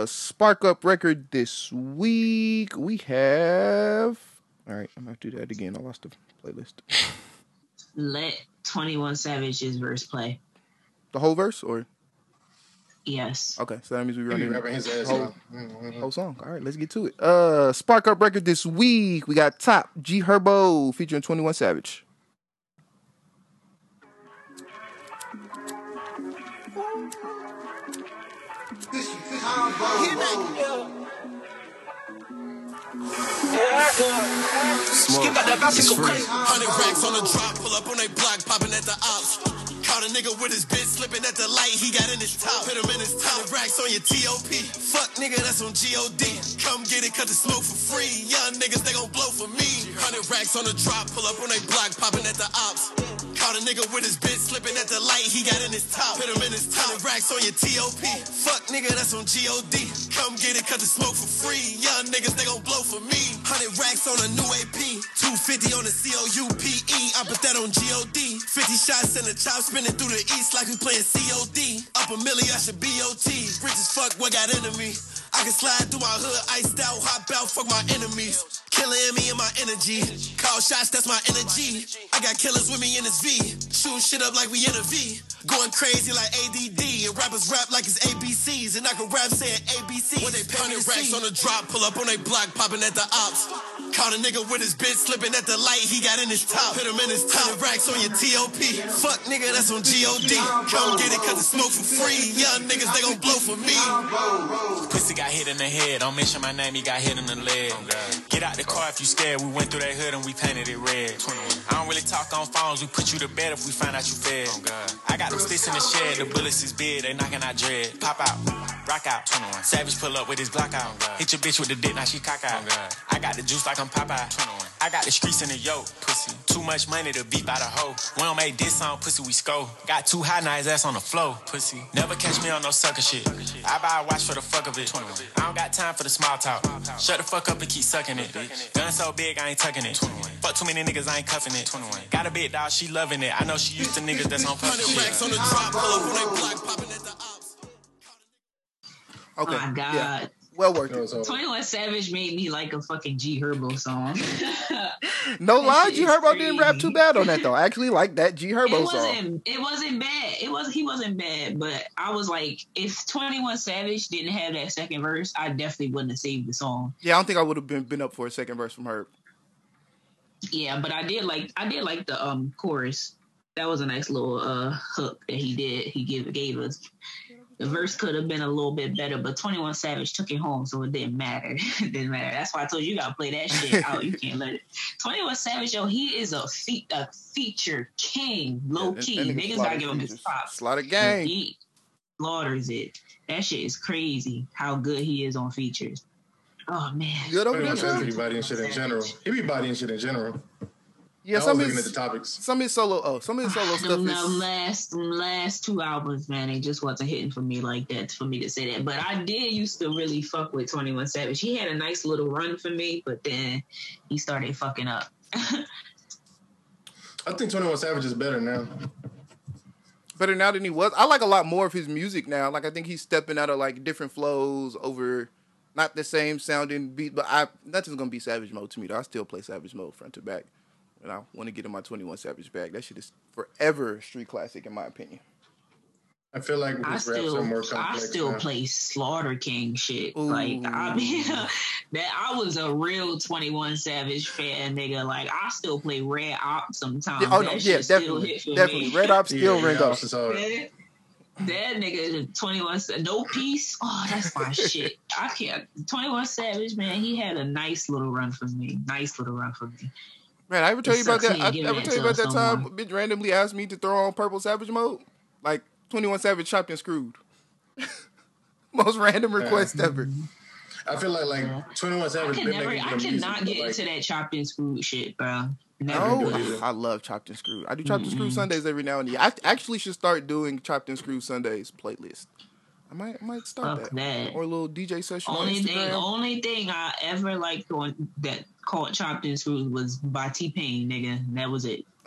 Uh, Spark Up record this week. We have. All right, I'm gonna do that again. I lost the playlist. Let Twenty One Savage's verse play. The whole verse, or Yes. okay, so that means we He running be rapping his ass whole. Mhm. whole song. All right, let's get to it. Uh, Spark Up record this week. We got Top G Herbo featuring Twenty One Savage. Skip out that bicycle crazy. Hundred racks on the drop, pull up on they block, popping at the ops. Caught a nigga with his bitch slipping at the light, he got in his top. Hit him in his top. Racks on your TOP. Fuck nigga, that's on GOD. Come get it, cause it's smoke for free. Young niggas, they gon' blow for me. Hundred racks on the drop, pull up on they block, popping at the ops. Caught a nigga with his bitch slipping at the light, he got in his top. Hit him in his top. Hundred racks on your TOP. Fuck nigga, that's on GOD. Come get it, cause it's smoke for free. Young niggas, they gon' blow for me. Hundred racks on a new AP. 250 on the C-O-U-P-E. I put that on G-O-D. 50 shots in the chop, spinning through the east like we playing COD. Up a milli, I should BOT. Rich as fuck, what got into me? I can slide through my hood, iced out, hop out, fuck my enemies. Killer in me and my energy. Call shots, that's my energy. I got killers with me in this V. Shooting shit up like we in a V. Going crazy like ADD. And rappers rap like it's ABCs. And I can rap saying ABC. When they hundred racks on the drop, pull up on they block, popping at the ops. Caught a nigga with his bitch slipping at the light, he got in his top. Hit him in his top. Hundred racks on your TOP. Fuck nigga, that's on GOD. Come get it, cause it's smoke for free. Young niggas, they gon' blow for me. Pussy got hit in the head. Don't mention my name, he got hit in the leg. Get out the car if you scared. We went through that hood and we painted it red. I don't really talk on phones. We put you to bed if we find out you fed. I got them sticks in the shed. The bullets is big. They knocking out dread. Pop out, rock out. 21. Savage pull up with his Glock out. Hit your bitch with the dick, now she cock out. I got the juice like I'm Popeye. I got the streets in the yoke. Pussy. Too much money to beat by the hoe. We don't make this song, pussy, we score. Got too high, now his ass on the floor. Pussy. Never catch me on no sucker shit. I buy a watch for the fuck of it. I don't got time for the small talk. Shut the fuck up and keep sucking it. Gun so big, I ain't tucking it. Fuck too many niggas, I ain't cuffing it. Got a big dog, she loving it. I know she used to niggas that's on puffin' Hundred racks shit. on the drop, pull up on they block, popping at the ops. Okay, Oh my God. yeah, well worth That it. was 21 Savage made me like a fucking G Herbo song. No lie, shit G Herbo didn't rap too bad on that though. I actually like that G it Herbo song. wasn't it wasn't bad. It was he wasn't bad, but I was like, if 21 Savage didn't have that second verse, I definitely wouldn't have saved the song. Yeah, I don't think I would have been been up for a second verse from her. Yeah, but I did like I did like the um chorus. That was a nice little uh hook that he did. He gave gave us. The verse could have been a little bit better, but 21 Savage took it home, so it didn't matter. it didn't matter. That's why I told you you gotta play that shit out. You can't let it. 21 Savage, yo, he is a fe- a feature king, low Yeah, key. that- that nigga Niggas gotta give him his features. props. Slaughter gang. He slaughters it. That shit is crazy. How good he is on features. Oh man. Good over Pretty there, much son? everybody and shit in general. He be bodying shit in general. Yeah, I some of at the topics. some of his solo oh some of his solo stuff Them, them is last last two albums, man, it just wasn't hitting for me like that for me to say that. But I did used to really fuck with Twenty One Savage. He had a nice little run for me, but then he started fucking up. I think 21 Savage is better now. better now than he was. I like a lot more of his music now. Like I think he's stepping out of like different flows over not the same sounding beat, but I nothing's gonna be Savage Mode to me. Though. I still play Savage Mode front to back. And I want to get in my 21 Savage bag. That shit is forever street classic in my opinion. I feel like I his raps are still, more I still now. play Slaughter King shit. Ooh. Like I mean, that I was a real Twenty One Savage fan, nigga. Like I still play Red Op sometimes. Yeah, oh no, shit yeah, definitely, definitely. me. Red Ops still Yeah, ring yeah, off. it's. That, that nigga, 21 Sa- No Peace. Oh, that's my shit. I can't. 21 Savage, man, he had a nice little run for me. Nice little run for me. Man, I ever tell It you about that? he I ever tell you about that us time? bitch randomly asked me to throw on Purple Savage mode, like 21 Savage chopped and screwed. Most random request ever. I feel like like Yeah. 21 I Savage can never, I good music, cannot get like, into that chopped and screwed shit, bro. Never. Do it either. I love chopped and screwed. I do chopped and screwed Sundays every now and then. I actually should start doing chopped and screwed Sundays playlist. I might, I might start that. that. or a little DJ session Only on thing, only thing I ever liked on that caught chopped and screwed was by T Pain, nigga. That was it.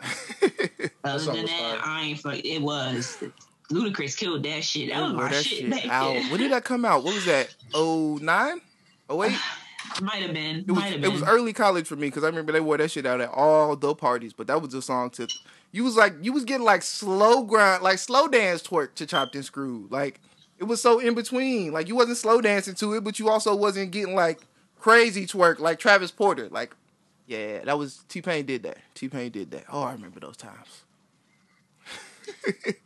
Other than that, fire. I ain't fuck. It was. Ludacris killed that shit. That They was wore my that shit, shit back out. When did that come out? What was that? Oh nine? Oh wait. Might have been. It was Might have it was early college for me because I remember they wore that shit out at all the parties. But that was a song to you was like you was getting like slow grind like slow dance twerk to chopped and screwed. Like it was so in between. Like you wasn't slow dancing to it, but you also wasn't getting like crazy twerk like Travis Porter. Like yeah, that was T Pain did that. T Pain did that. Oh, I remember those times.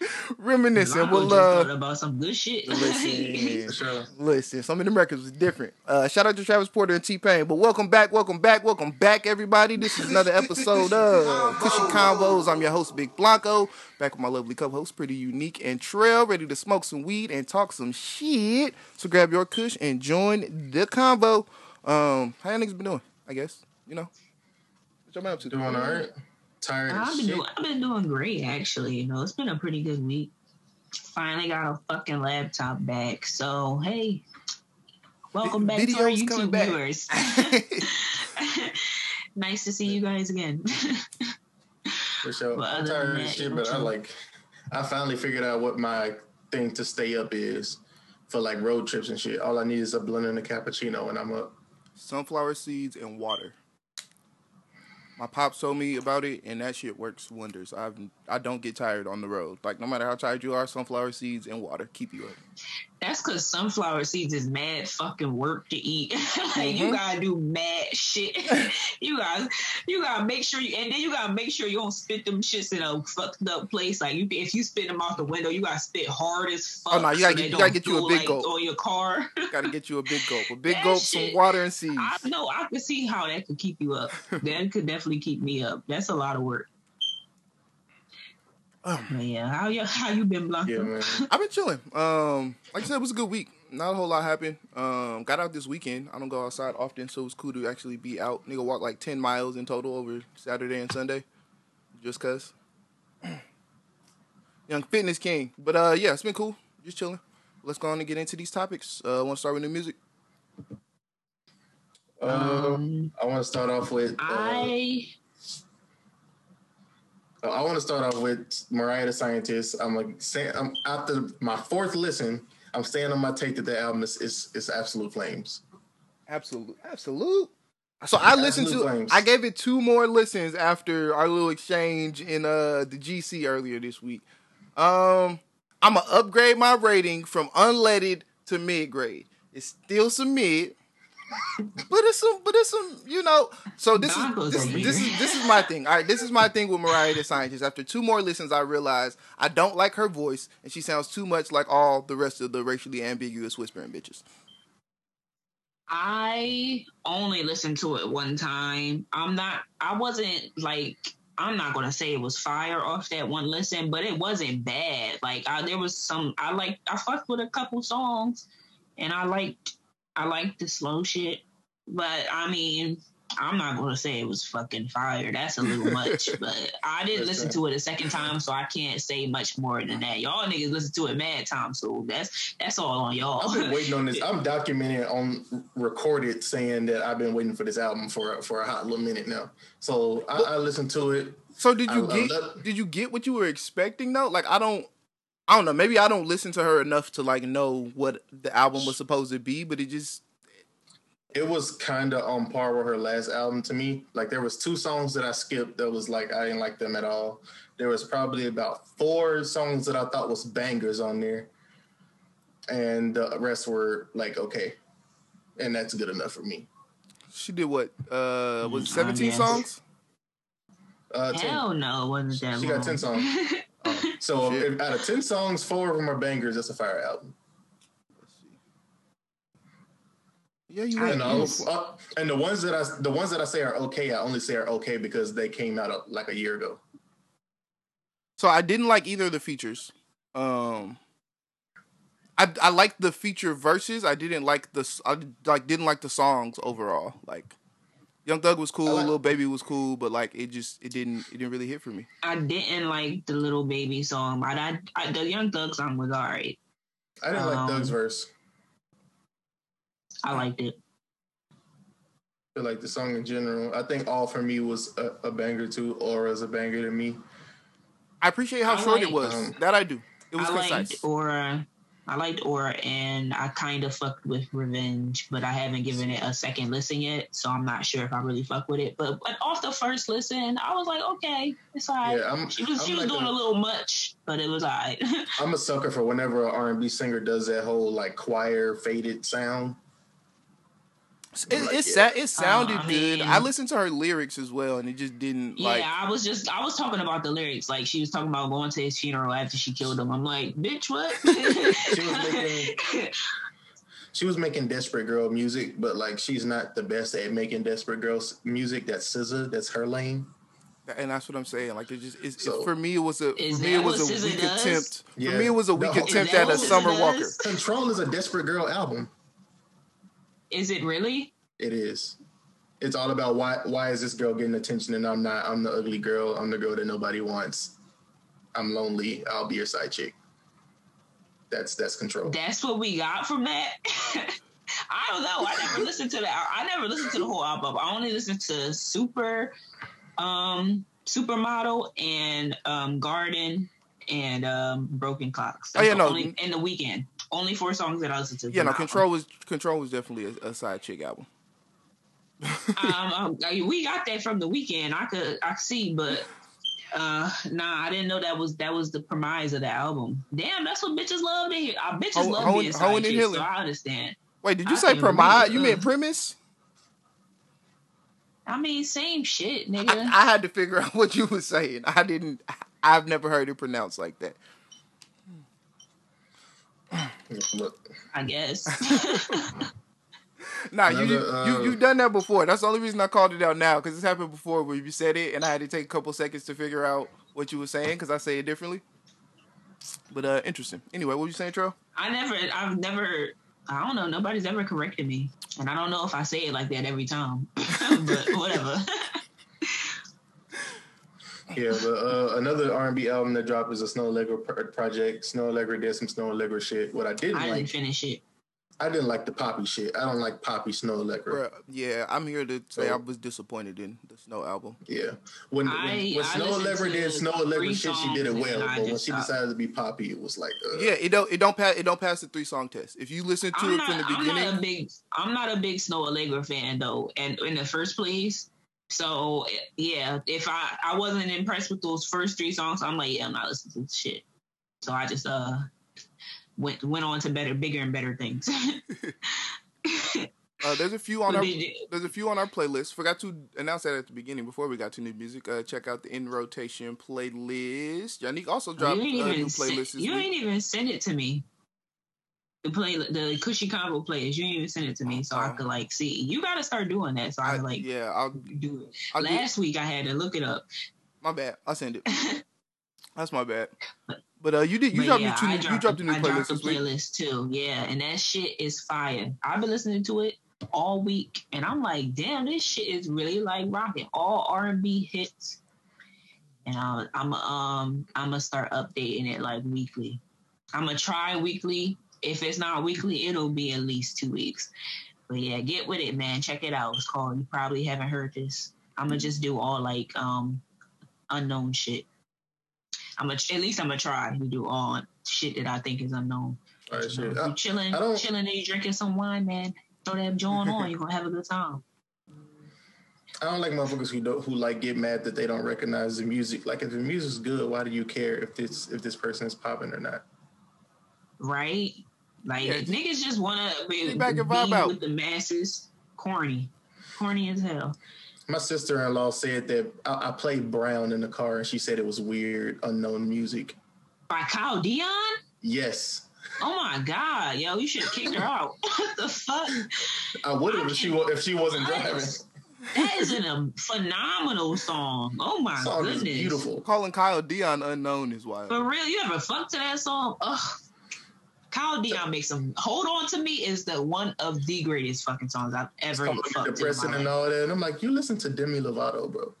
Reminiscing. Blanco Well, uh, about some good shit. listen. Sure. Listen, some of them records was different. Uh, shout out to Travis Porter and T Pain. But welcome back, welcome back, welcome back, everybody. This is another episode of Cushy Convos. I'm your host, Big Blanco, back with my lovely co-host, Pretty Unique and Trail, ready to smoke some weed and talk some shit. So grab your Kush and join the convo. Um, how y'all niggas been doing? I guess you know. What y'all been up to? Doing all right. Tired I've as been shit. doing I've been doing great actually. You know, it's been a pretty good week. Finally got a fucking laptop back. So hey, welcome back to our YouTube viewers. nice to see you guys again. For sure. But I'm tired than as that, shit, what but I like I finally figured out what my thing to stay up is for like road trips and shit. All I need is a blend and a cappuccino and I'm up. Sunflower seeds and water. My pops told me about it, and that shit works wonders. I've I don't get tired on the road. Like no matter how tired you are, sunflower seeds and water keep you up. That's because sunflower seeds is mad fucking work to eat. like you Mhm. gotta do mad shit. you gotta you gotta make sure you and then you gotta make sure you don't spit them shits in a fucked up place. Like you if you spit them out the window, you gotta spit hard as fuck. Oh, no, you gotta so get- you gotta get you a big like gulp. on your car. Got to get you a big gulp, a big That gulp, shit- some water and seeds. I know I could see how that could keep you up. that could definitely keep me up. That's a lot of work. Oh, yeah, how you how you been, Blanco? Yeah, man. I've been chilling. Um, like I said, it was a good week. Not a whole lot happened. Um, got out this weekend. I don't go outside often, so it was cool to actually be out. Nigga walked like ten miles in total over Saturday and Sunday, just cause. Young fitness king, but uh, yeah, it's been cool. Just chilling. Let's go on and get into these topics. Uh, want to start with new music? Um, Um, I want to start off with. Uh, I I want to start off with Mariah the Scientist. I'm like, saying, I'm after my fourth listen. I'm staying on my take that the album is is, is absolute flames. Absolute, absolute. So I listened Absolute to. flames. I gave it two more listens after our little exchange in uh the GC earlier this week. Um, I'm gonna upgrade my rating from unleaded to mid grade. It's still some mid, but it's some, but it's some, you know. So this is this, this is this is my thing. All right, this is my thing with Mariah the Scientist. After two more listens, I realized I don't like her voice, and she sounds too much like all the rest of the racially ambiguous whispering bitches. I only listened to it one time. I'm not. I wasn't like. I'm not gonna say it was fire off that one listen, but it wasn't bad. Like I, there was some. I like. I fucked with a couple songs, and I liked. I like the slow shit, but I mean, I'm not gonna say it was fucking fire. That's a little much. but I didn't That's listen right. to it a second time, so I can't say much more than that. Y'all niggas listen to it mad time, so that's that's all on y'all. I've been waiting on this. I'm documented on recorded saying that I've been waiting for this album for for a hot little minute now. So I, I listened to it. So did you I- I get love- did you get what you were expecting though? Like I don't I don't know. Maybe I don't listen to her enough to like know what the album was supposed to be, but it just It was kind of on par with her last album to me. Like there was two songs that I skipped that was like I didn't like them at all. There was probably about four songs that I thought was bangers on there, and the rest were like okay, and that's good enough for me. she did what? Uh was it 17 yes. songs? Uh, 10. Hell no, it wasn't that She long. got 10 songs. So if, out of ten songs, four of them are bangers. That's a fire album. Yeah, you I right. And, know. uh, and the ones that I the ones that I say are okay, I only say are okay because they came out uh, like a year ago. So I didn't like either of the features. Um I I liked the feature verses. I didn't like the I like didn't like the songs overall. Like Young Thug was cool, like- Little Baby was cool, but like it just it didn't it didn't really hit for me. I didn't like the little baby song, but I, I the Young Thug song was alright. I didn't like Thug's verse. I liked it. I like the song in general. I think all for me was a, a banger too. Aura's a banger to me. I appreciate how I short it was. um, that I do. It was I liked concise. Aura. I liked Aura, and I kind of fucked with Revenge, but I haven't given it a second listen yet, so I'm not sure if I really fuck with it. But, but off the first listen, I was like, okay, it's alright. Yeah, I'm- she was she was like doing a- a little much, but it was alright. I'm a sucker for whenever an R&B singer does that whole like choir faded sound. It, Like, it, yeah. it sounded Uh, I good. mean- I listened to her lyrics as well, and it just didn't like. yeah, I was just I was talking about the lyrics. Like she was talking about going to his funeral after she killed him. I'm like, bitch, what? She was making- She was making desperate girl music, but like she's not the best at making desperate girls music. That's SZA. That's her lane. and that's what I'm saying. Like it just it's, So- it, for me it was a for me it was a weak does? attempt. Yeah. For me it was a weak is attempt at a Summer does? Walker. Control is a desperate girl album. Is it really? It is. It's all about why why is this girl getting attention and I'm not. I'm the ugly girl. I'm the girl that nobody wants. I'm lonely. I'll be your side chick. That's that's control. That's what we got from that. I don't know. I never listened to that. I never listened to the whole album. I only listened to Super, um, Supermodel and um, Garden and um, Broken Clocks. Oh, yeah, the no. Only, in the weekend, only four songs that I listened to. Yeah, no, Control was Control was definitely a, a side chick album. album. Um, um, we got that from the weekend. I could I see, but. Uh nah, I didn't know that was that was the premise of the album. Damn, that's what bitches love to hear. Uh, bitches Ho- love Hoeing- being Hoeing side chicks, so I understand. Wait, did you I say premise? You meant premise? I mean, same shit, I, nigga. I had to figure out what you were saying. I didn't. I've never heard it pronounced like that. I guess. Nah, you Another, uh, you you've done that before. That's the only reason I called it out now because it's happened before where you said it and I had to take a couple seconds to figure out what you were saying because I say it differently. But uh, interesting. Anyway, what were you saying, Tro? I never, I've never, I don't know. Nobody's ever corrected me, and I don't know if I say it like that every time. but whatever. yeah, but uh, another R&B album that dropped is a Snoh Aalegra pro- project. Snoh Aalegra did some Snoh Aalegra shit. What I didn't I didn't like, finish it. I didn't like the poppy shit. I don't like poppy Snoh Aalegra. Bruh, yeah, I'm here to say So- I was disappointed in the Snow album. Yeah, when when, I- when I Snow listened Allegra did Snoh Aalegra shit, she did it well. But when she stopped. decided to be poppy, it was like, uh, Yeah, it don't it don't pass it don't pass the three song test. If you listen to I'm it not, from the I'm not a beginning, big, I'm not a big Snoh Aalegra fan though, and in the first place. So yeah, if I I wasn't impressed with those first three songs, I'm like, yeah, I'm not listening to this shit. So I just uh went went on to better, bigger and better things. uh, there's a few on our there's a few on our playlist. Forgot to announce that at the beginning before we got to new music. Uh, check out the in rotation playlist. Yannick also dropped a ain't new playlist send, you ain't even send it to me. The play the cushy combo players. You even send it to me, so I Oh. could like see. You got to start doing that, so I, I, like yeah, I'll, do it. I'll do- Last week I had to look it up. my bad. I'll send it. That's my bad. But uh, you did you dropped yeah, two, I new- you dropped a new I playlist dropped a playlist too. Yeah, and that shit is fire. I've been listening to it all week, and I'm like, damn, this shit is really like rocking. All R and B hits, and I, I'm um I'm gonna start updating it like weekly. I'm gonna try weekly. If it's not weekly, it'll be at least two weeks. But yeah, get with it, man. Check it out. It's called. You probably haven't heard this. I'm gonna just do all like um unknown shit. I'm gonna at least I'm gonna try to do all shit that I think is unknown. all right. You I, chilling, I don't- chilling, and you drinking some wine, man. Throw that joint on. You're gonna have a good time. I don't like motherfuckers who don't who like get mad that they don't recognize the music. Like if the music's good, why do you care if this if this person is popping or not? right? Like Yeah. niggas just wanna be, back and be vibe out. with the masses. Corny, corny as hell. My sister in law said that I, I played Brown in the car and she said it was weird, unknown music. By Kyle Dion. Yes. Oh my god, yo, you should have kicked her out. what the fuck? I would have if she wa- if she wasn't What? driving. That is a phenomenal song. Oh my song goodness. is beautiful. Calling Kyle Dion unknown is wild. For real, you ever fucked to that song? Ugh. Kyle Dion makes some. Hold on to me is the one of the greatest fucking songs I've ever Something fucked in depressing and all that. And I'm like, you listen to Demi Lovato, bro.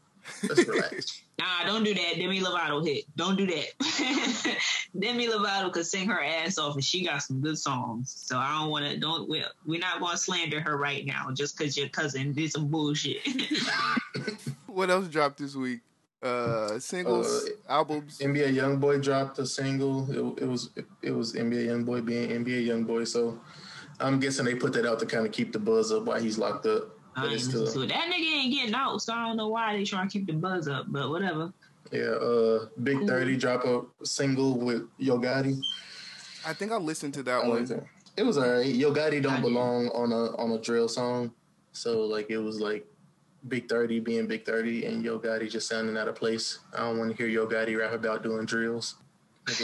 Let's relax. Nah, don't do that. Demi Lovato hit. Don't do that. Demi Lovato could sing her ass off, and she got some good songs. So I don't want to. Don't. We're, we're not going to slander her right now just because your cousin did some bullshit. What else dropped this week? Uh, singles, Uh, albums. NBA YoungBoy dropped a single. It, it was it, it was NBA YoungBoy being NBA YoungBoy. So I'm guessing they put that out to kind of keep the buzz up while he's locked up. I But it's still to it. That nigga ain't getting out, so I don't know why they trying to keep the buzz up. But whatever. yeah. Uh, Big Cool. Thirty drop a single with Yo Gotti. I think I listened to that I one. it. It was alright. Yo Gotti don't did. belong on a on a drill song, so like it was like Big Thirty being Big Thirty and Yo Gotti just sounding out of place. I don't want to hear Yo Gotti rap about doing drills.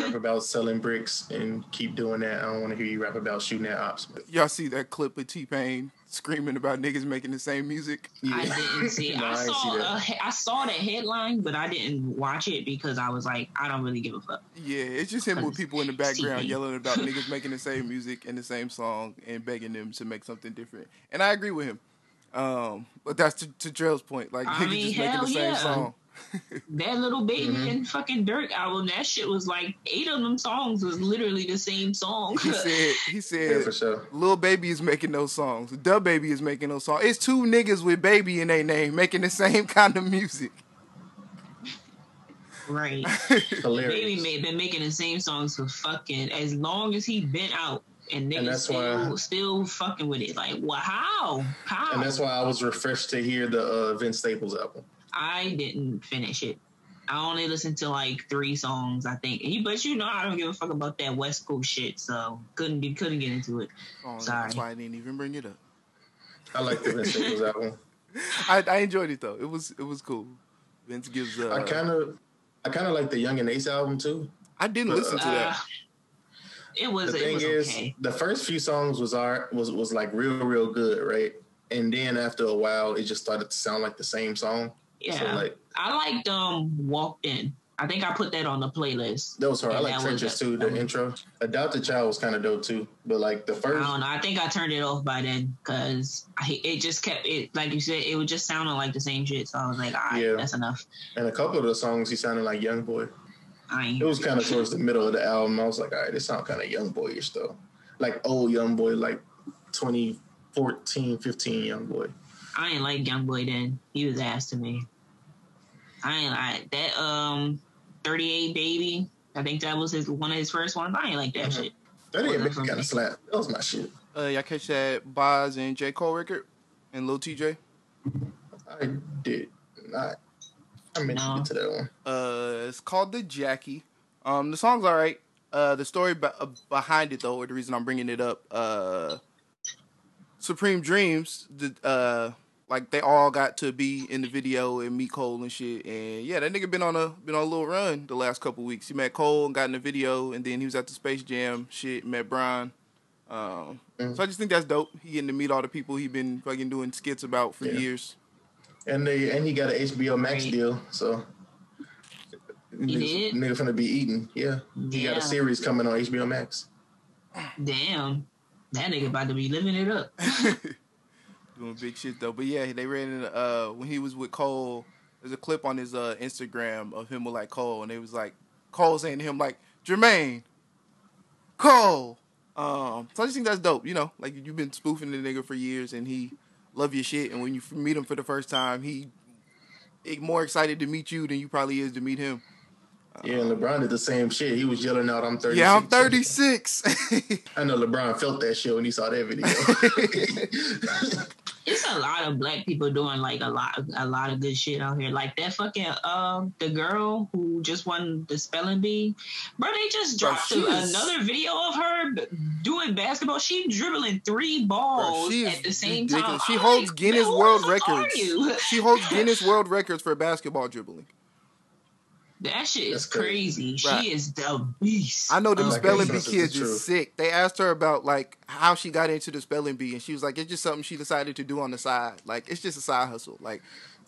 Rap about selling bricks and keep doing that. I don't want to hear you rap about shooting at ops. Y'all see that clip of T Pain screaming about niggas making the same music? I didn't see. it. No, I ain't saw. see that. a he- I saw that headline, but I didn't watch it because I was like, I don't really give a fuck. Yeah, it's just him with people in the background T-Pain. yelling about niggas making the same music and the same song and begging them to make something different. And I agree with him. Um, but that's to, to Drell's point. Like I niggas mean, just making hell the same yeah. song. That little baby Mhm. and fucking Dirk album, that shit was like eight of them songs was literally the same song. He said he yeah, said for sure. Lil Baby is making those songs. The Baby is making those songs. It's two niggas with baby in their name making the same kind of music. right. Hilarious. Baby made been making the same songs for fucking as long as he been out. And niggas And that's still why- still fucking with it. Like, wow, how? How? And that's why I was refreshed to hear the uh, Vince Staples album. I didn't finish it. I only listened to like three songs, I think. He, but you know, I don't give a fuck about that West Coast shit, so couldn't be couldn't get into it. Oh, Sorry. That's why I didn't even bring it up. I like the Vince Staples album. I, I enjoyed it though. It was it was cool. Vince gives. Uh, I kind of, I kind of like the Yungeen Ace album too. I didn't but, listen to Uh, that. It was the it thing was is, okay. the first few songs was art was was like real real good, right? And then after a while, it just started to sound like the same song. Yeah, So like I liked um Walked In. I think I put that on the playlist. that was hard. I like Trenches too. The intro, Adopted Child was kind of dope too. But like the first, I don't know. I think I turned it off by then because it just kept it like you said. It was just sounding like the same shit. So I was like, all right, Yeah. that's enough. and a couple of the songs, he sounded like Young Boy. I ain't. It was kind of towards the middle of the album. I was like, all right, this sound kind of Young Boyish though, like old Young Boy, like 2014, 15 Young Boy. I ain't like Young Boy then. He was ass to me. I ain't like that. Um, thirty eight baby. I think that was his one of his first ones. I ain't like that Mhm. shit. That didn't Wasn't make for me kind of slap. That was my shit. Uh, y'all catch that Bas and J Cole record and Lil Tjay. I did not. I meant to No. get to that one. Uh, it's called the Jackie. Um, the song's all right. Uh, the story be- uh, behind it though, or the reason I'm bringing it up, uh, Supreme Dreams, the uh, like they all got to be in the video and meet Cole and shit. And yeah, that nigga been on a been on a little run the last couple weeks. He met Cole and got in the video, and then he was at the Space Jam shit. Met Brian. Um, Mhm. so I just think that's dope. He getting to meet all the people he been fucking doing skits about for Yeah. years. And they and he got an HBO Max Right. deal, so He niggas, did? nigga finna be eating. Yeah, he got a series coming on HBO Max. Damn, that nigga about to be living it up. doing big shit though. But yeah, they ran in uh when he was with Cole. There's a clip on his uh Instagram of him with like Cole, and it was like Cole saying to him like Jermaine, Cole. Um, so I just think that's dope. You know, like you've been spoofing the nigga for years, and he love your shit. And when you meet him for the first time, he more excited to meet you than you probably is to meet him. Yeah, and LeBron did the same shit. He was yelling out, "I'm 36." Yeah, I'm 36. I know LeBron felt that shit when he saw that video. It's a lot of black people doing like a lot, a lot of good shit out here. Like that fucking um, the girl who just won the spelling bee, bro. They just Bro, dropped is- another video of her doing basketball. She dribbling three balls she at the same ridiculous. time. She holds like, Guinness "Man, World Records. you?" She holds Guinness World Records for basketball dribbling. That shit is crazy. crazy. Right. She is the beast. I know them of Like, spelling bee kids truth. is sick. They asked her about like how she got into the spelling bee, and she was like, "It's just something she decided to do on the side. Like it's just a side hustle. Like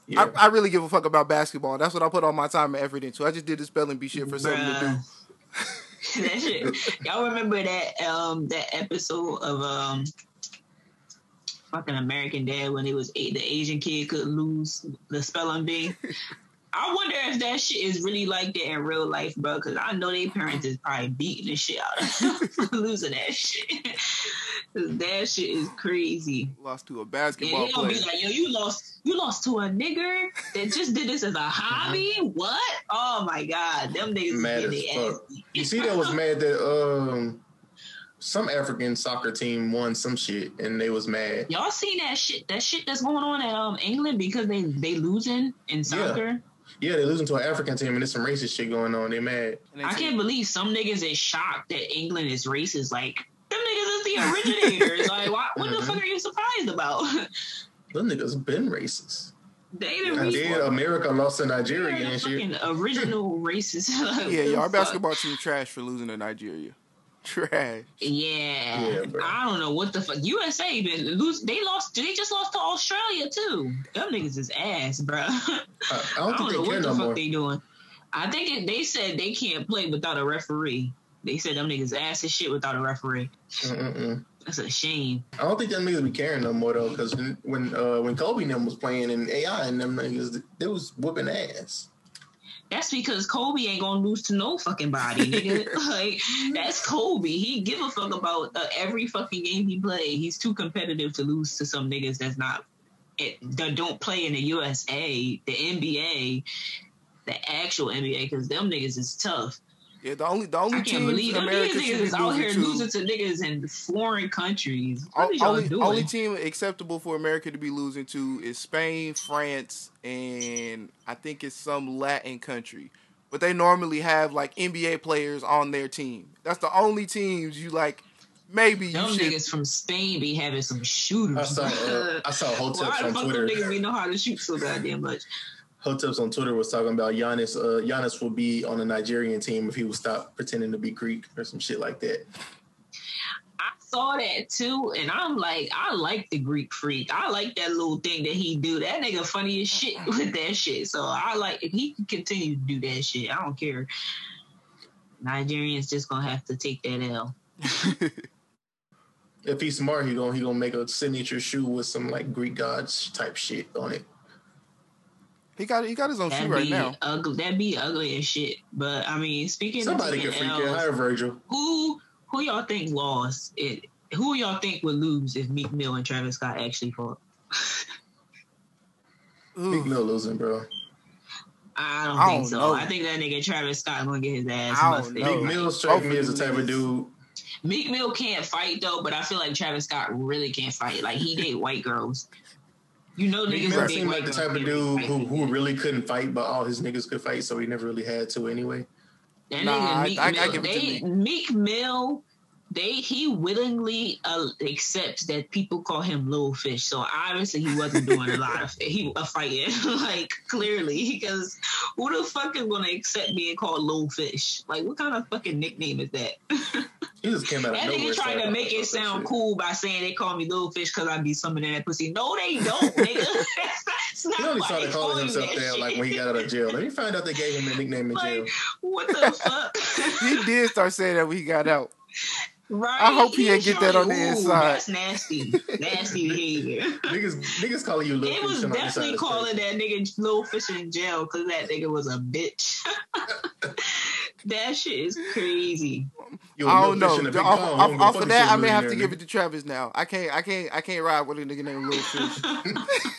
yeah. I, I really give a fuck about basketball. That's what I put all my time and effort into. I just did the spelling bee shit for something to do. That shit. Y'all remember that um that episode of um fucking American Dad when it was eight, the Asian kid could lose the spelling bee. I wonder if that shit is really like that in real life, bro. Because I know their parents is probably beating the shit out of them losing that shit. that shit is crazy. Lost to a And basketball they'll be like, "Yo, you lost, you lost to a nigger that just did this as a hobby. What? Oh my god, them niggas Mad as their ass fuck. You see, that was mad that um some African soccer team won some shit, and they was mad. Y'all seen that shit? That shit that's going on in um England because they they losing in soccer. Yeah, they losing to an African team, and there's some racist shit going on. They mad. I can't believe some niggas is shocked that England is racist. Like them niggas is the originators. like why, what the Mhm. fuck are you surprised about? Them niggas been racist. they the And then. America lost to They're Nigeria the and shit. fucking original racist. Yeah, what yeah, our basketball team trash for losing to Nigeria. Trash. Yeah, Yeah. I don't know what the fuck. USA been lose. They lost. They just lost to Australia too. Them niggas is ass, bro. I, I I don't don't think know they care what the no fuck more. they doing. I think it, they said they can't play without a referee. They said them niggas ass as shit without a referee. Mm-mm-mm. That's a shame. I don't think them niggas be caring no more though, because when uh, when Kobe and them was playing and AI and them niggas, they was whooping ass. That's because Kobe ain't gonna lose to no fucking body, nigga. like that's Kobe. He give a fuck about uh, every fucking game he play. He's too competitive to lose to some niggas that's not it, that don't play in the USA, the NBA, the actual NBA, because them niggas is tough. Yeah, the only the only I can't believe them America niggas should be is out here losing to. losing to niggas in foreign countries. What O- only, doing? only team acceptable for America to be losing to is Spain, France, and I think it's some Latin country. But they normally have like NBA players on their team. That's the only teams you like. Maybe you should. niggas from Spain be having some shooters. I saw uh, I saw Why Hoteps the on fuck Twitter. them niggas we know how to shoot so goddamn much? Hoteps on Twitter was talking about Giannis. Uh, Giannis will be on a Nigerian team if he would stop pretending to be Greek or some shit like that. I saw that too, and I'm like, I like the Greek freak. I like that little thing that he do. That nigga funny as shit with that shit. So I like if he can continue to do that shit. I don't care. Nigerians just gonna have to take that L. If he's smart, he gonna he gonna make a signature shoe with some like Greek gods type shit on it. He got he got his own shoe That'd right be now. ugly. That'd be ugly as shit. But I mean, speaking Somebody of can taking freak it. Ls, Hire Virgil. who who y'all think lost it? Who y'all think would lose if Meek Mill and Travis Scott actually fought? Meek Mill losing, bro. I don't I think don't so. know. I think that nigga Travis Scott gonna get his ass I don't busted. know. Meek Mill strike both me of as the type of dude. Meek Mill can't fight though, but I feel like Travis Scott really can't fight. Like he date white girls. You know Meek niggas Mill who seemed like the type of dude who, who really couldn't fight, but all his niggas could fight, so he never really had to anyway. That Nah, nigga I- Meek I- I Mill, give it to they, Meek Mill, they he willingly uh, accepts that people call him little fish. So obviously he wasn't doing a lot of he a fighting like clearly because who the fuck is gonna accept being called little fish? Like what kind of fucking nickname is that? He just came out of That nowhere. nigga trying to make it sound shit. cool by saying they call me little fish because I be summoning that pussy. No, they don't, nigga. That's not He only started they calling himself that that like when he got out of jail. Then he found out they gave him a nickname in jail. What the fuck? he did start saying that when he got out. Right? I hope he ain't He's get that on the inside. That's nasty. nasty behavior. niggas, niggas calling you little They fish was on the inside definitely calling that nigga little fish in jail because that nigga was a bitch. that shit is crazy. You a I little don't know. a Off, off- you don't go off of that, I may have to millionaire, give it to Travis now. I can't, I can't, I can't ride with a nigga named Lil Fish.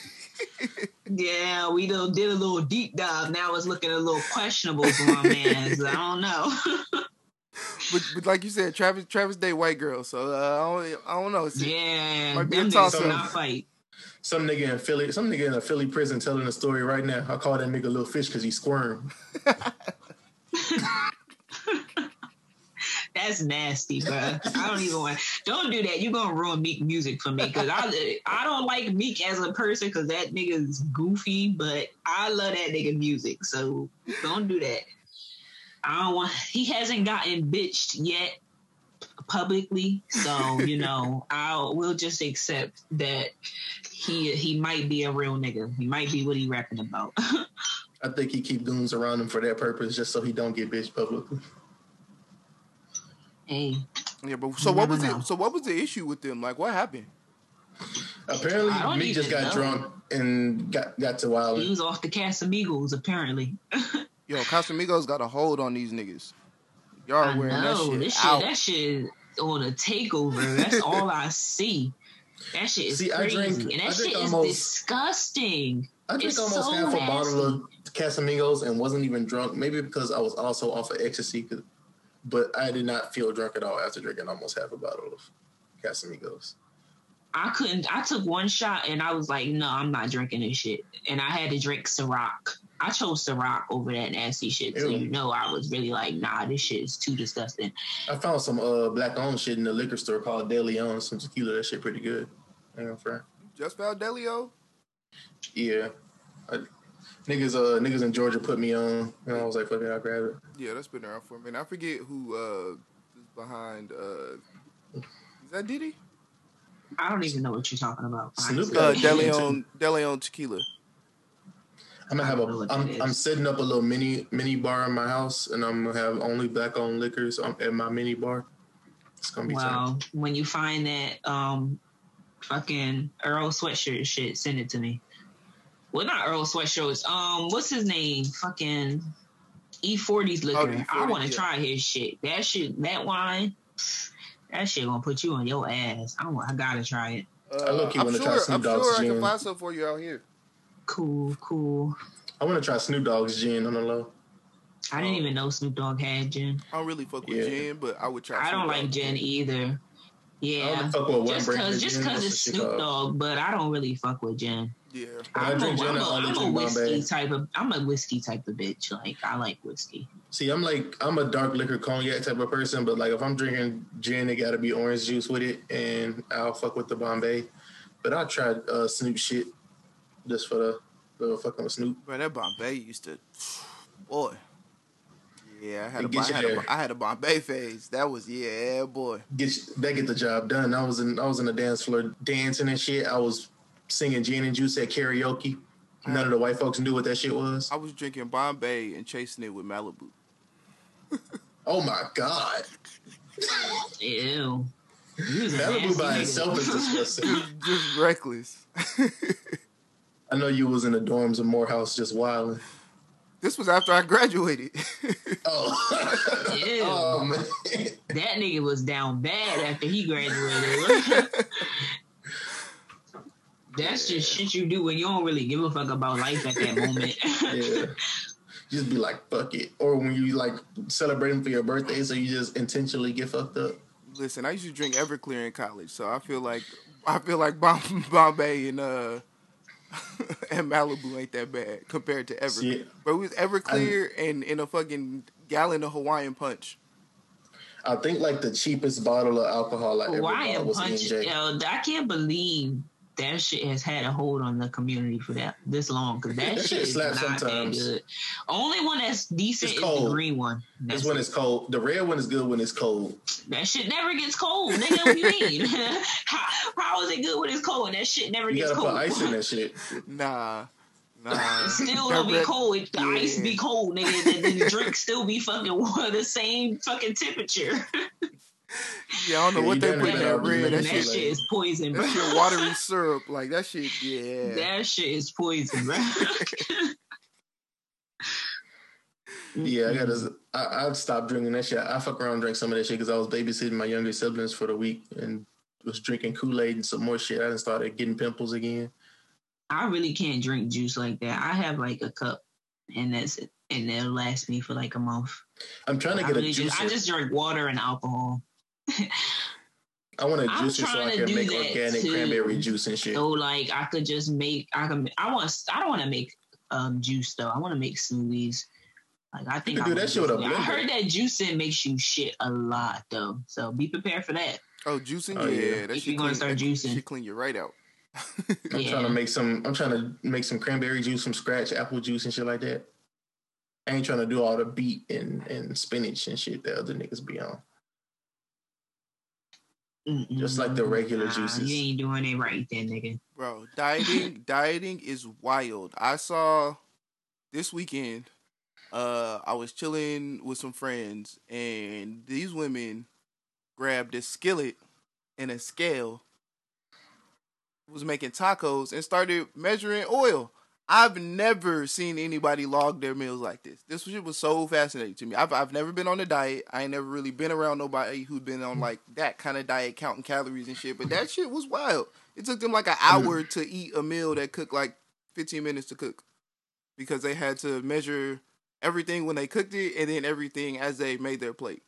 Yeah, we done did a little deep dive. Now it's looking a little questionable for my man. I don't know. but, but like you said, Travis, Travis date white girl, so uh, I, don't, I don't know. It's- yeah, Might be a them niggas toss-up. fight. Some nigga in Philly, some nigga in a Philly prison telling a story right now. I call that nigga little fish because he squirmed. That's nasty, bro. I don't even want. Don't do that. You're gonna ruin Meek music for me because I I don't like Meek as a person because that nigga is goofy, but I love that nigga music. So don't do that. I don't want. He hasn't gotten bitched yet publicly, so you know I will just accept that he he might be a real nigga. He might be what he rapping about. I think he keep goons around him for that purpose, just so he don't get bitched publicly. hey, Yeah, but so what was know. it? So what was the issue with them? Like, what happened? Apparently, I don't Meek just got know. drunk and got got to wild. He was off the Casamigos apparently. Yo, Casamigos got a hold on these niggas. Y'all I are wearing that know shit this shit. out. That shit on a takeover. That's all I see. That shit is See, I crazy, drink- and that drink shit is disgusting. I drank It's almost so half a bottle of. Casamigos and wasn't even drunk. Maybe because I was also off of ecstasy, but I did not feel drunk at all after drinking almost half a bottle of Casamigos. I couldn't. I took one shot and I was like, no, I'm not drinking this shit. And I had to drink Ciroc. I chose Ciroc over that nasty shit. So Ew. you know, I was really like, nah, this shit is too disgusting. I found some uh black owned shit in the liquor store called De Leon, some tequila. That shit pretty good. You know, friend. Just found Delio. Yeah. I, niggas uh niggas in Georgia put me on and I was like, fuck it, I'll grab it. Yeah, that's been around for a minute. I forget who uh is behind uh is that Diddy? I don't even know what you're talking about. Snoop honestly. Uh Yeah, Deleon Deleon Tequila. I'm gonna have I don't know a what I'm I'm setting up a little mini mini bar in my house and I'm gonna have only black owned liquors um, at my mini bar. It's gonna be tight. Well, when you find that um fucking Earl sweatshirt shit, send it to me. Well, not Earl sweatshirts. Um, what's his name? Fucking E40's liquor. Oh, the I E40, want to yeah. try his shit. That shit, that wine, that shit gonna put you on your ass. I want. I gotta try it. Uh, I low-key I'm wanna sure, try Snoop I'm Dogg's sure I can find some for you out here. Cool, cool. I wanna try Snoop Dogg's gin on the low. I didn't even know Snoop Dogg had gin. I don't really fuck with Yeah. gin, but I would try. I don't Snoop like gin either. Yeah, don't fuck with just cause just cause it's Snoop? Dogg, but I don't really fuck with gin. Yeah. I I'm, drink a, gin, I'm, I a, only I'm a whiskey type of I'm a whiskey type of bitch. Like I like whiskey. See, I'm like I'm a dark liquor cognac type of person, but like if I'm drinking gin, it gotta be orange juice with it, and I'll fuck with the Bombay. But I tried uh, Snoop shit just for the little fucking with Snoop. Bro, that Bombay used to, boy. Yeah, I had a, It gets I had you a, there. I had a Bombay phase. That was yeah, boy. Get that get the job done. I was in I was in the dance floor dancing and shit. I was singing gin and juice at karaoke. None of the white folks knew what that shit was. I was drinking Bombay and chasing it with Malibu. Oh my god, Ew. You was a Malibu by itself is disgusting. Just reckless. I know you was in the dorms of Morehouse just wilding. this was after I graduated. Oh, Ew. oh man. That nigga was down bad after he graduated. That's just shit you do when you don't really give a fuck about life at that moment. yeah. Just be like, fuck it. Or when you like celebrating for your birthday, so you just intentionally get fucked up. Listen, I used to drink Everclear in college, so I feel like I feel like Bom- Bombay and uh and Malibu ain't that bad compared to Everclear. See, but it was Everclear and in a fucking gallon of Hawaiian Punch. I think like the cheapest bottle of alcohol I ever bought Hawaiian was punch. NJ. Yo, I can't believe that shit has had a hold on the community for that this long because that, That shit shit is slaps not sometimes. that good. Only one that's decent It's is the green one. It's That's when it. it's cold. The red one is good when it's cold. That shit never gets cold, nigga. What you mean? how, how is it good when it's cold? That shit never You gets gotta cold. put ice in that shit. Nah, nah. It still That don't be cold. It- The ice be cold, nigga. The, the drink still be fucking the same fucking temperature. Yeah, I don't know Yeah, what they put in that be red. That that shit, shit is poison, bro. that shit watery syrup. Like that shit. Yeah. That shit is poison, bro. Yeah, I gotta. I, I'd stop drinking that shit. I fuck around and drink some of that shit because I was babysitting my younger siblings for the week and was drinking Kool Aid and some more shit. I done started getting pimples again. I really can't drink juice like that. I have like a cup, and that's it. And it'll last me for like a month. I'm trying to I, get a really just, I just drink water and alcohol. I want a I'm juicer so I can make organic too. cranberry juice and shit. So like I could just make I can I want I don't want to make um juice though. I want to make smoothies. Like I think can I do that wanna shit with a. I heard that juicing makes you shit a lot though. So be prepared for that. Oh, juicing. Oh, yeah, yeah. that If shit you gonna clean- start that juicing. shit clean you right out. I'm Yeah. trying to make some. I'm trying to make some cranberry juice from scratch, apple juice and shit like that. I ain't trying to do all the beet and, and spinach and shit that other niggas be on. Mm-mm. Just like the regular Nah, juices. You ain't doing it right then, nigga. Bro, dieting dieting is wild. I saw this weekend uh I was chilling with some friends and these women grabbed a skillet and a scale was making tacos and started measuring oil. I've never seen anybody log their meals like this. This shit was so fascinating to me. I've I've never been on a diet. I ain't never really been around nobody who's been on like that kind of diet, counting calories and shit. But that shit was wild. It took them like an hour to eat a meal that cooked like 15 minutes to cook because they had to measure everything when they cooked it and then everything as they made their plate.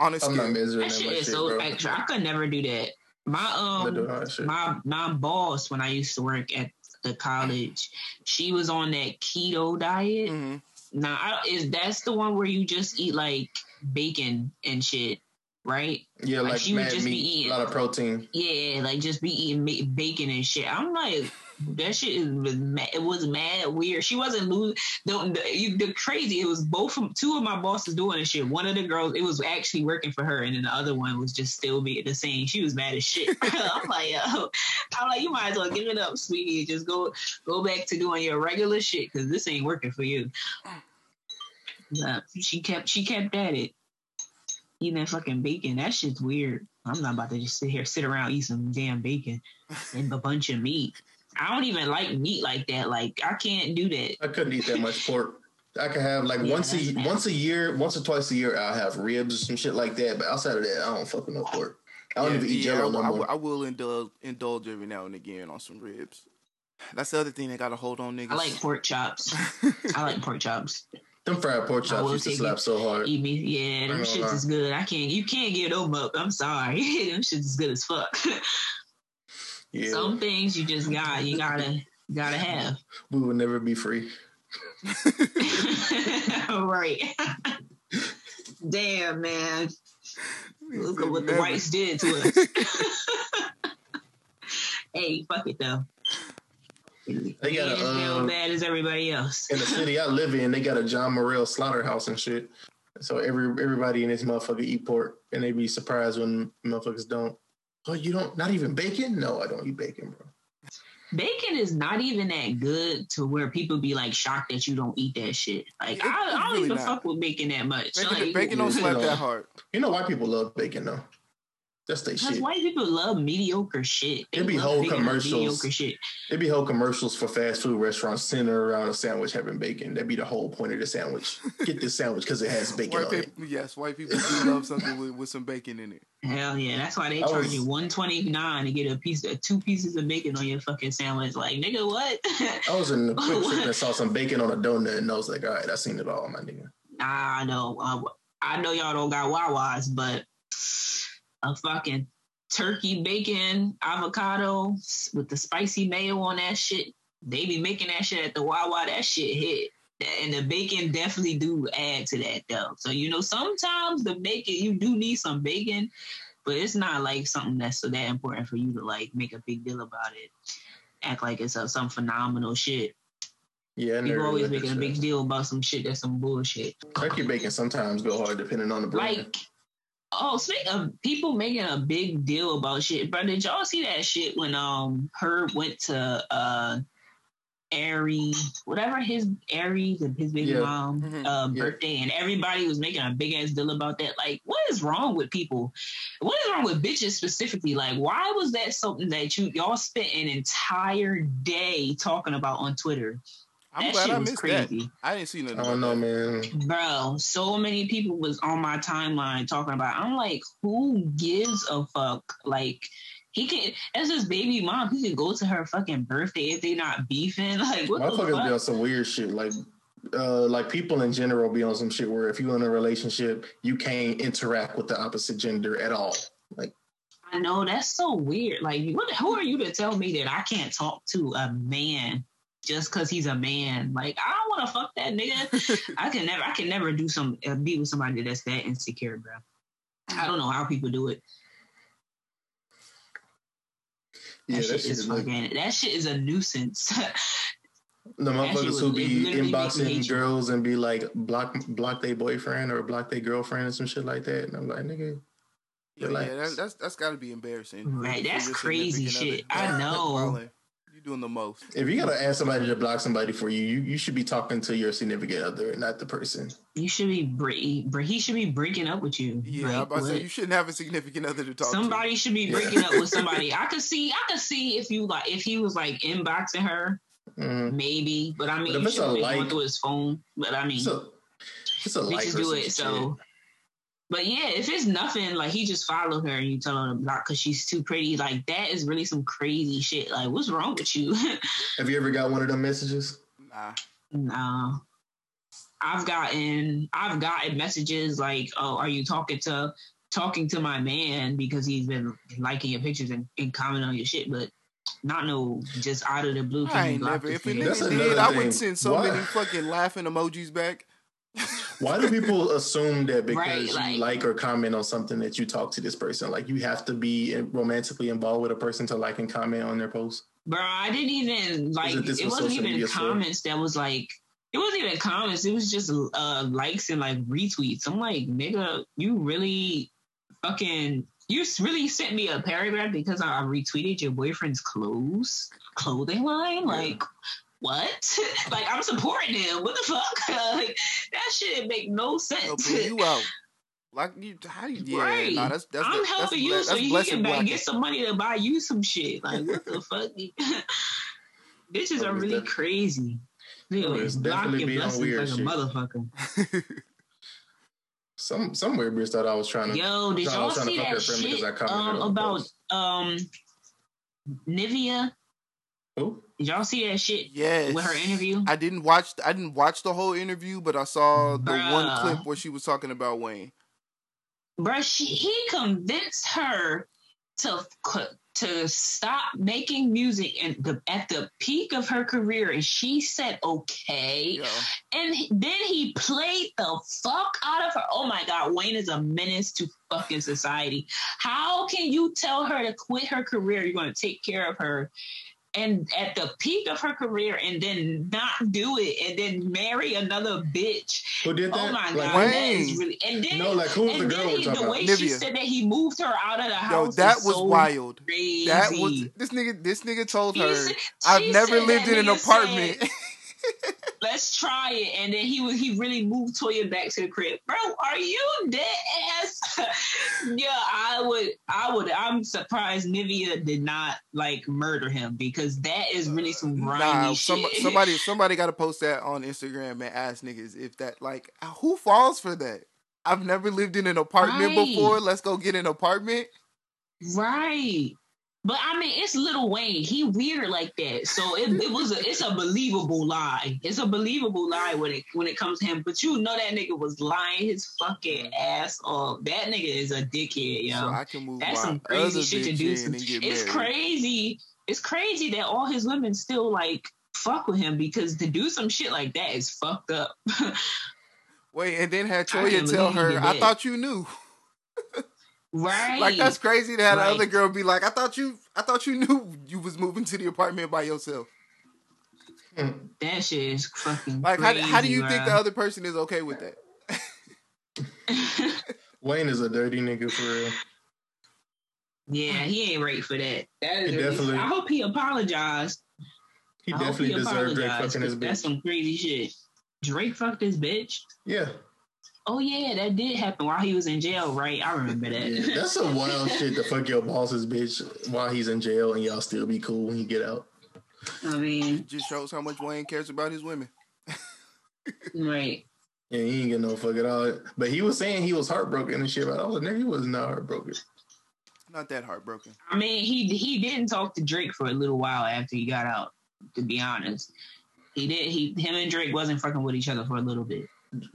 On a I'm not measuring That that shit is shit, so bro. extra. I could never do that. My I'm not doing all um my my boss when I used to work at the college, she was on that keto diet. Mhm. Now I, is that's the one where you just eat like bacon and shit, right? Yeah, Like, like, she would just be eating- a lot of protein. Yeah, like just be eating bacon and shit. I'm like, that shit was mad, it was mad weird. She wasn't losing. The, the, the crazy. It was both two of my bosses doing this shit. One of the girls, it was actually working for her, and then the other one was just still being the same. She was mad as shit. I'm like, I'm like, you might as well give it up, sweetie, just go go back to doing your regular shit because this ain't working for you. But she kept she kept at it. Eating that fucking bacon, that shit's weird. I'm not about to just sit here, sit around, eat some damn bacon and a bunch of meat. I don't even like meat like that. Like I can't do that. I couldn't eat that much pork. I could have like Yeah, once a nasty. once a year, once or twice a year, I'll have ribs or some shit like that. But outside of that, I don't fuck with no pork. I don't Yeah, even eat yeah, jello I, no I- more. I will indulge, indulge every now and again on some ribs. That's the other thing they got to hold on niggas. I like pork chops. I like pork chops. Them fried pork chops will used to slap it. so hard. Eat me, yeah, them shits lie. is good. I can't, you can't give them up. I'm sorry, them shits is good as fuck. Yeah, Some things you just got, you gotta, gotta have. we will never be free. right. Damn, man. Look at what the whites did to us. hey, fuck it though. They got as a, um, bad as everybody else. in the city I live in, they got a John Morrell slaughterhouse and shit. So every everybody in this motherfucker eat pork, and they be surprised when motherfuckers don't. Oh, you don't? Not even bacon? No, I don't eat bacon, bro. Bacon is not even that good to where people be like shocked that you don't eat that shit. Like It- I, I don't really even not. fuck with bacon that much. Bacon, like, bacon don't Yeah. slap that hard. You know why people love bacon though? That's their Because shit. white people love mediocre shit. They It be whole commercials. Mediocre shit. There be whole commercials for fast food restaurants centered around a sandwich having bacon. That'd be the whole point of the sandwich. Get this sandwich because it has bacon White on it. yes, white people do love something with, with some bacon in it. Hell yeah, that's why they I charge was- you one twenty nine to get a piece of two pieces of bacon on your fucking sandwich. Like nigga, what? I was in the QuikTrip and saw some bacon on a donut, and I was like, all right, I seen it all, my nigga. Nah, I know. Uh, I know y'all don't got Wawas, but a fucking turkey bacon avocado with the spicy mayo on that shit. They be making that shit at the Wawa. That shit hit. And the bacon definitely do add to that though. So you know, sometimes the bacon you do need some bacon, but it's not like something that's so that important for you to like make a big deal about it. Act like it's uh, some phenomenal shit. Yeah, People always making a big deal about some shit that's some bullshit. Turkey bacon sometimes go hard depending on the brand. Like, oh, speaking of people making a big deal about shit, bro, did y'all see that shit when um Herb went to uh Ari, whatever his Ari, the- his baby Yeah. mom Mhm. uh, Yeah. birthday, and everybody was making a big ass deal about that. Like, what is wrong with people? What is wrong with bitches specifically? Like, why was that something that you y'all spent an entire day talking about on Twitter? I'm that glad shit I was missed crazy. that. I didn't see nothing. I don't know, that. man. Bro, so many people was on my timeline talking about. I'm like, who gives a fuck? Like, he can. That's his baby mom. He can go to her fucking birthday if they not beefing. Like, what the Motherfuckers be on some weird shit. Like, uh, like people in general be on some shit where if you're in a relationship, you can't interact with the opposite gender at all. Like, I know that's so weird. Like, what? Who are you to tell me that I can't talk to a man just because he's a man? Like, I don't want to fuck that nigga. I can never. I can never do some uh, be with somebody that's that insecure, bro. I don't know how people do it. yeah, that, that shit shit is is fucking. That shit is a nuisance. the motherfuckers who be literally make me inboxing girls and be like block block their boyfriend or block their girlfriend and some shit like that. And I'm like, nigga, Yeah, Relax. yeah, that, that's that's got to be embarrassing. Right, that's crazy shit. other. I know. Wildin'. You doing the most. If you gotta ask somebody to block somebody for you, you, you should be talking to your significant other, not the person. You should be bre- bre- he should be breaking up with you. Yeah, Like, I'm about to say you shouldn't have a significant other to talk somebody should be breaking up with somebody. I could see, I could see if you like, if he was like inboxing her, Mhm. maybe. But I mean, But if you it's should a be going through his phone. But I mean, It's a, it's a like bitches do some it. shit. So, but yeah, if it's nothing, like he just followed her and you tell her to block because she's too pretty, like that is really some crazy shit. Like, what's wrong with you? Have you ever got one of them messages? Nah. no. I've gotten I've gotten messages like, "Oh, are you talking to talking to my man because he's been liking your pictures and, and commenting on your shit?" But not no just out of the blue. can I you ain't block never. If a nigga? That's another did, I would send so Why- many fucking laughing emojis back. Why do people assume that because Right, you like- like or comment on something that you talk to this person? Like you have to be romantically involved with a person to like and comment on their post? Bro, I didn't even like. it It was wasn't even comments that was like. It wasn't even comments. It was just uh likes and like retweets. I'm like, nigga, you really fucking. You really sent me a paragraph because I retweeted your boyfriend's clothes clothing line. Like, what? like, I'm supporting him. What the fuck? like, that shit make no Helping sense. you out. Like you, how you? Yeah, right. nah, that's that's I'm that's, helping you ble- so that's you can back, blacking. get some money to buy you some shit. Like what the fuck? Bitches Oh, are really def- crazy. They Oh, it's block definitely your being blessings weird like a motherfucker. Some some weird bitch thought I was trying to. Yo, did I y'all was trying to see fuck that her friend because I shit um, about um Nivea? Who? Did y'all see that shit yes. with her interview? I didn't watch. I didn't watch the whole interview, but I saw the one clip where she was talking about Wayne. Bruh, she, he convinced her to to stop making music and the, at the peak of her career, and she said okay. Yeah. And then he played the fuck out of her. Oh my God, Wayne is a menace to fucking society. How can you tell her to quit her career? You're going to take care of her. And at the peak of her career, and then not do it, and then marry another bitch. Who did oh that? Oh my Like, god, that is really. And then, No, like, who was and the girl then we're he, talking the about? way she Nivea. said that he moved her out of the Yo, house. that is was so wild. Crazy. That was this nigga. This nigga told her, said- "I've never lived in an apartment." said, Let's try it, and then he was he really moved Toya back to the crib. Bro, are you dead ass? yeah, I would, I would. I'm surprised Nivea did not like murder him because that is really some grimy nah, shit. somebody somebody got to post that on Instagram and ask niggas if that like who falls for that. I've never lived in an apartment Right. before. Let's go get an apartment. Right. But I mean, it's Lil Wayne. He weird like that, so it, it was a it's a believable lie. It's a believable lie when it when it comes to him. But you know that nigga was lying his fucking ass off. That nigga is a dickhead, yo. So I can move That's some crazy shit to do. Some, it's crazy. It's crazy that all his women still like fuck with him because to do some shit like that is fucked up. Wait, and then had Toya tell her, "I thought you knew." right? Like that's crazy to have Right. the other girl be like, "I thought you, I thought you knew you was moving to the apartment by yourself." Hmm. that shit is fucking. Like, how, how do you crazy, think the other person is okay with that? Wayne is a dirty nigga for real. Yeah, he ain't right for that. That is He definitely- I hope he apologized. He I definitely he deserved Drake apologized, fucking his 'cause That's some crazy shit. Drake fucked his bitch. Yeah. Oh yeah, that did happen while he was in jail, right? I remember that. yeah. That's some wild shit to fuck your boss's bitch while he's in jail and y'all still be cool when he get out. I mean, It just shows how much Wayne cares about his women. right. Yeah, he ain't get no fuck at all. But he was saying he was heartbroken and shit. But I was like, nigga, he was not heartbroken. Not that heartbroken. I mean, he he didn't talk to Drake for a little while after he got out. To be honest, he did. He him and Drake wasn't fucking with each other for a little bit.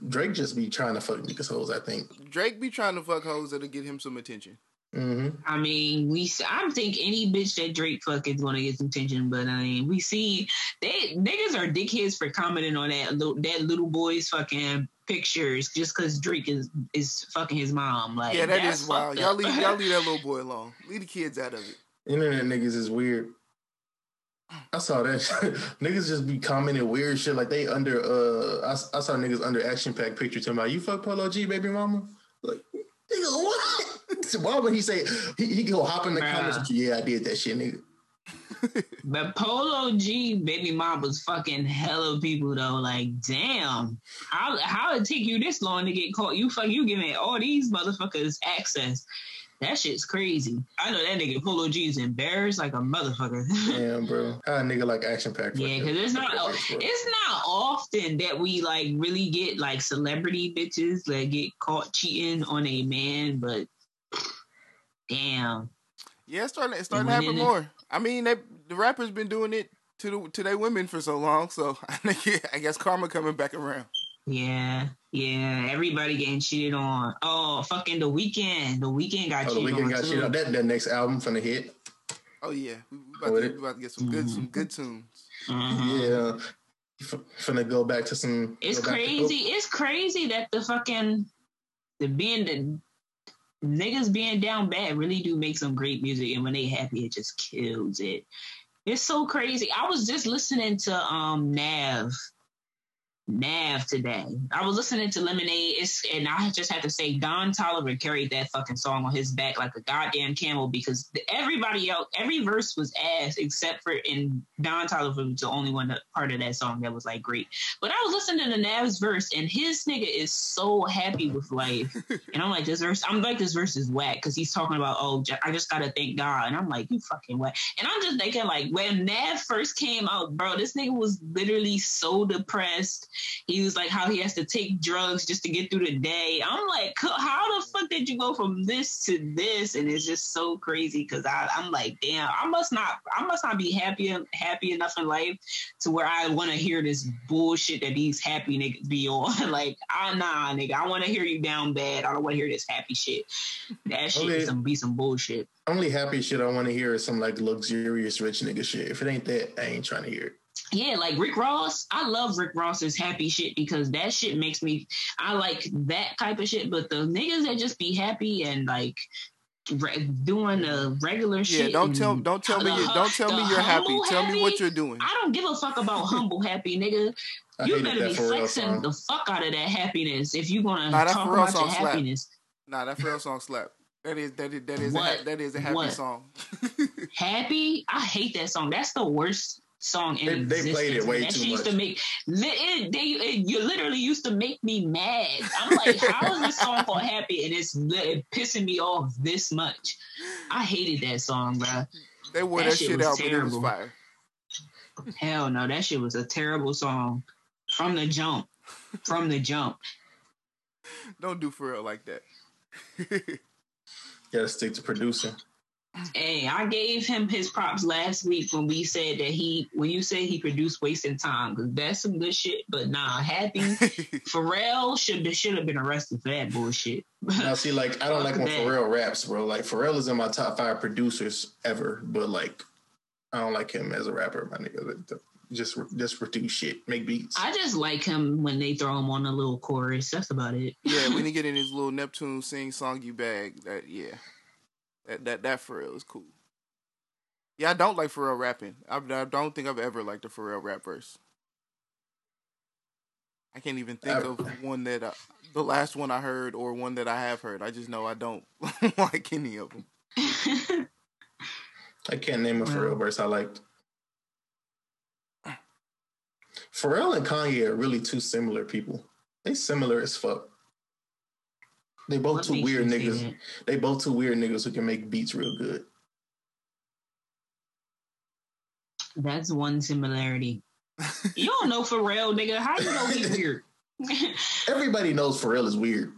Drake just be trying to fuck niggas hoes, I think. Drake be trying to fuck hoes that'll get him some attention. hmm I mean, we. I think any bitch that Drake fuck is gonna get some attention, but I mean, we see they niggas are dickheads for commenting on that little that little boy's fucking pictures just because Drake is is fucking his mom. Like, yeah, that's wild. fucked Y'all leave, y'all leave that little boy alone. Leave the kids out of it. Internet niggas is weird. I saw that shit. niggas just be commenting weird shit like they under uh I, I saw niggas under action pack picture talking about you fuck Polo G baby mama like nigga what why would he say he, he go hop in the Bruh. comments yeah I did that shit nigga but Polo G baby mom was fucking hella people though. Like, damn, how how it take you this long to get caught? You fuck you giving all these motherfuckers access. That shit's crazy. I know that nigga Polo G is embarrassed like a motherfucker. Damn, bro. How a nigga like action pack? Yeah, because it's not it's not often that we like really get like celebrity bitches that get caught cheating on a man, but damn. Yeah, it's starting. It's starting to happen more. I mean, they, the rappers been doing it to the to their women for so long, so I guess karma coming back around. Yeah, yeah. Everybody getting cheated on. Oh, fucking the Weeknd. The Weeknd got oh, cheated the Weeknd on got too. cheated on. That that next album from the hit. Oh yeah, we, we, about, to, we about to get some good mm-hmm. some good tunes. Mm-hmm. Yeah, F- finna go back to some. It's crazy. It's crazy that the fucking the being the niggas being down bad really do make some great music, and when they happy, it just kills it. It's so crazy. I was just listening to um Nav Nav today. I was listening to Lemonade, it's, and I just had to say Don Toliver carried that fucking song on his back like a goddamn camel because everybody else, every verse was ass except for in Don Toliver was the only one that part of that song that was like great. But I was listening to Nav's verse, and his nigga is so happy with life, and I'm like, this verse, I'm like, this verse is whack because he's talking about, oh, I just gotta thank God, and I'm like, you fucking whack, and I'm just thinking like when Nav first came out, bro, this nigga was literally so depressed he was like how he has to take drugs just to get through the day. I'm like, how the fuck did you go from this to this? And it's just so crazy because I'm like, damn, I must not, I must not be happy happy enough in life to where I want to hear this bullshit that these happy niggas be on. like, ah, nah, nigga, I want to hear you down bad. I don't want to hear this happy shit. That shit okay. some be some bullshit. Only happy shit I want to hear is some like luxurious rich nigga shit. If it ain't that, I ain't trying to hear it yeah, like Rick Ross. I love Rick Ross's happy shit because that shit makes me. I like that type of shit. But the niggas that just be happy and like re- doing the regular shit. Yeah, don't tell don't tell me you, don't tell me you're happy. happy. Tell me what you're doing. I don't give a fuck about humble happy, nigga. You better be flexing the fuck out of that happiness if you gonna nah, talk about your happiness. Nah, that Pharrell song slap. That is that is that is a, that is a happy what? song. happy? I hate that song. That's the worst song in they, existence. They played it way that too used much. to make it, they it, you literally used to make me mad. I'm like, how is this song called happy and it's it pissing me off this much? I hated that song, bro. They wore that, that shit, shit out, terrible. but it was fire. Hell no, that shit was a terrible song from the jump. From the jump. Don't do for real like that. Gotta stick to producing. Hey, I gave him his props last week when we said that he, when you said he produced wasting time, because that's some good shit. But nah, happy Pharrell should should have been arrested for that bullshit. now, see, like I don't like when that. Pharrell raps, bro. Like Pharrell is in my top five producers ever, but like I don't like him as a rapper, my nigga. Just just produce shit, make beats. I just like him when they throw him on a little chorus. That's about it. Yeah, when he get in his little Neptune sing songy bag, that yeah. That that that Pharrell is cool. Yeah, I don't like Pharrell rapping. I, I don't think I've ever liked a Pharrell rap verse. I can't even think of one that uh, the last one I heard or one that I have heard. I just know I don't like any of them. I can't name a Pharrell verse I liked. Pharrell and Kanye are really two similar people. They similar as fuck. They both what two weird niggas. They both two weird niggas who can make beats real good. That's one similarity. you don't know Pharrell, nigga. How you know he's weird? Everybody knows Pharrell is weird.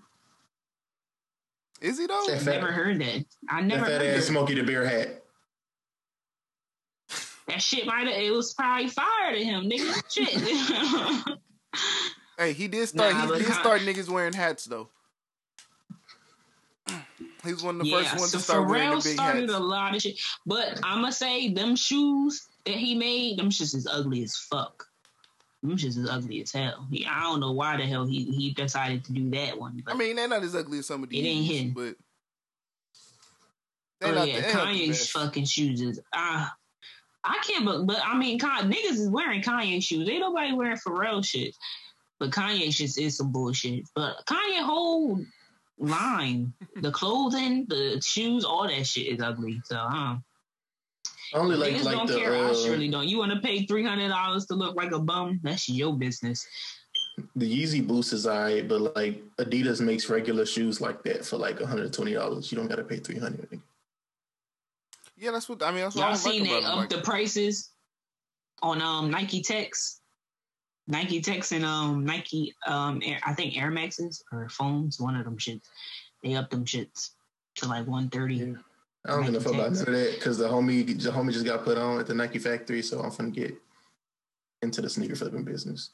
Is he though? I've never heard that. I never that fat heard ass Smokey the Bear hat. That shit might have. It was probably fire to him, nigga. Shit. hey, he did start. Nah, he did start niggas wearing hats though. He was one of the yeah, first ones so to start Pharrell wearing the big started hats. a lot of shit. But I'ma say them shoes that he made, them shits is ugly as fuck. Them shits is ugly as hell. He, I don't know why the hell he he decided to do that one. I mean, they're not as ugly as some of these. It ain't him, but. Oh yeah, Kanye's fucking shoes is ah. I can't, but but I mean, niggas is wearing Kanye shoes. Ain't nobody wearing Pharrell shit. But Kanye shit is some bullshit. But Kanye whole line. the clothing, the shoes, all that shit is ugly. So, huh? I only like Niggas like don't the care. I uh, surely don't. You want to pay three hundred dollars to look like a bum? That's your business. the Yeezy Boost is alright, but like Adidas makes regular shoes like that for like one hundred twenty dollars. You don't got to pay three hundred. Yeah, that's what I mean. That's what Y'all don't like seen they up. Like, the prices on um Nike Techs, Nike Techs and um Nike um Air, I think Air Maxes or phones, one of them shits. They up them shits to like one thirty. Yeah. I don't give a Nike fuck about Techs. none of that because the homie the homie just got put on at the Nike factory, so I'm finna get into the sneaker flipping business.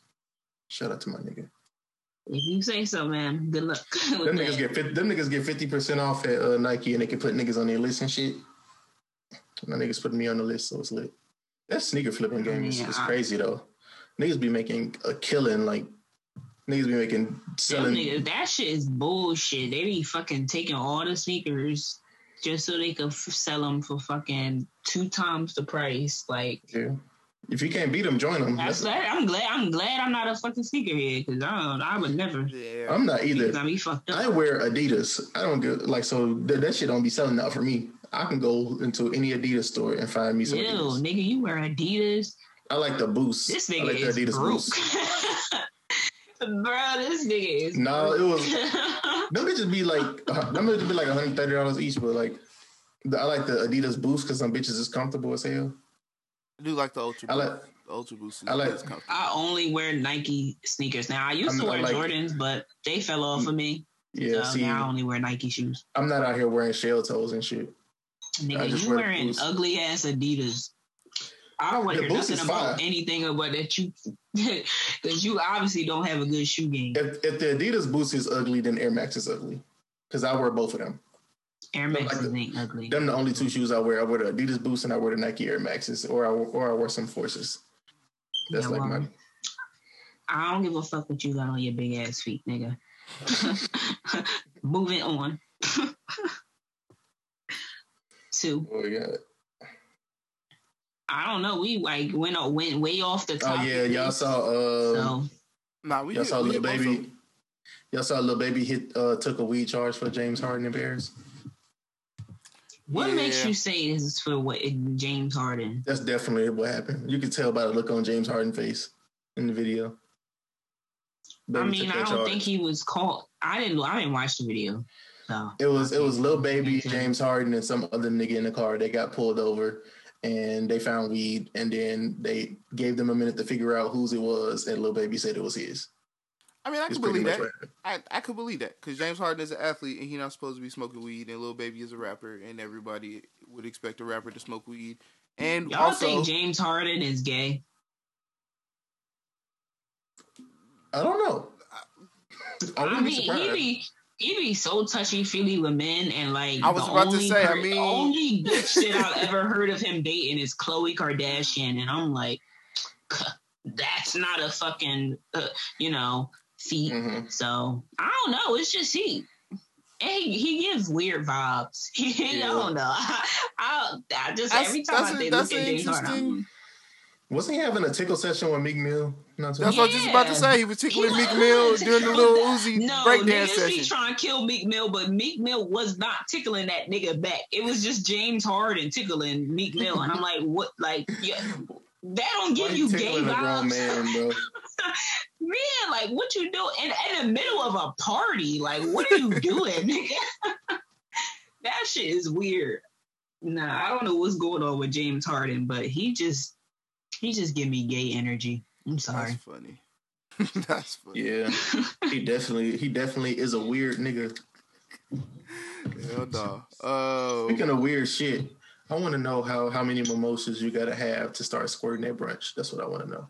Shout out to my nigga. If you say so, man. Good luck. Them that. niggas get 50, them niggas get fifty percent off at uh, Nike, and they can put niggas on their list and shit. My niggas putting me on the list, so it's lit. That sneaker flipping game is, is crazy though. Niggas be making a killing, like niggas be making Them selling. niggas, that shit is bullshit. They be fucking taking all the sneakers just so they could f- sell them for fucking two times the price. Like Yeah. If you can't beat them, join them. that's that. I'm glad. I'm glad I'm not a fucking sneakerhead because I don't. I would never. yeah, I'm not either. I be fucked up. I wear Adidas. I don't get like so th- that shit don't be selling out for me. I can go into any Adidas store and find me some Ew, Adidas. nigga, you wear Adidas. I like the boost. This I nigga like the is Adidas broke. boost. Bro, this nigga is. No, it was them bitches be like uh, them bitches be like 130 dollars each, but like the, I like the Adidas boost because some bitches is comfortable as hell. I do like the ultra. I like- Boost. the ultra boost. Is, I like- is comfortable. I only wear Nike sneakers now. I used I'm- to wear like- Jordans, but they fell off of me. Yeah, so see, now I only wear Nike shoes. I'm not out here wearing shell toes and shit. Nigga, you wear wearing ugly ass Adidas. I don't want to hear nothing about fine. anything about that you, because you obviously don't have a good shoe game. If, if the Adidas boost is ugly, then Air Max is ugly. Because I wear both of them. Air like Maxes the- ain't ugly. Them the only two shoes I wear. I wear the Adidas boost and I wear the Nike Air Maxes, or I or I wear some Forces. That's Yeah, like well, my I don't give a fuck what you got on your big ass feet, nigga. Moving on. Two. oh yeah. I don't know. We like went went way off the top. Oh yeah, y'all saw uh So Nah, we y'all hit- saw we little hit of baby. them. Y'all saw Lil Baby hit uh took a weed charge for James Harden and Bears. what makes you say this is for what James Harden? That's definitely what happened. You could tell by the look on James Harden's face in the video. I mean, I don't charge. think he was caught. I didn't. I didn't watch the video. So It was it was Lil Baby James Harden and some other nigga in the car. They got pulled over and they found weed and then they gave them a minute to figure out whose it was and little baby said it was his. I mean, I It's could believe that. what. I, I could believe that because James Harden is an athlete and he's not supposed to be smoking weed, and Lil Baby is a rapper, and everybody would expect a rapper to smoke weed. And y'all also, think James Harden is gay? I don't know. I I wouldn't be mean, he surprised. be he be so touchy feely with men, and like I was the about to only say, I mean- the only bitch that I've ever heard of him dating is Khloe Kardashian, and I'm like, that's not a fucking uh, you know feat. Mhm. So I don't know. It's just he. He, he gives weird vibes. I Yeah. don't know. I, I, I just That's- every time that's I think look at an James Harden, I'm- interesting- Wasn't he having a tickle session with Meek Mill? Not too that's what I was just about to say. He was tickling He Meek was- Mill during the Lil Uzi No, breakdance niggas be session. trying to kill Meek Mill, but Meek Mill was not tickling that nigga back. It was just James Harden tickling Meek Mill, and I'm like, what? Like, yeah, that don't give you you gay tickling a grown vibes, man, bro? man. Like, what you doing in, in the middle of a party? Like, what are you doing, that shit is weird. Nah, I don't know what's going on with James Harden, but he just he just give me gay energy. I'm sorry. That's funny. that's funny. Yeah, he definitely he definitely is a weird nigga. Hell no. Uh, Speaking of weird shit, I want to know how how many mimosas you gotta have to start squirting at brunch. That's what I want to know.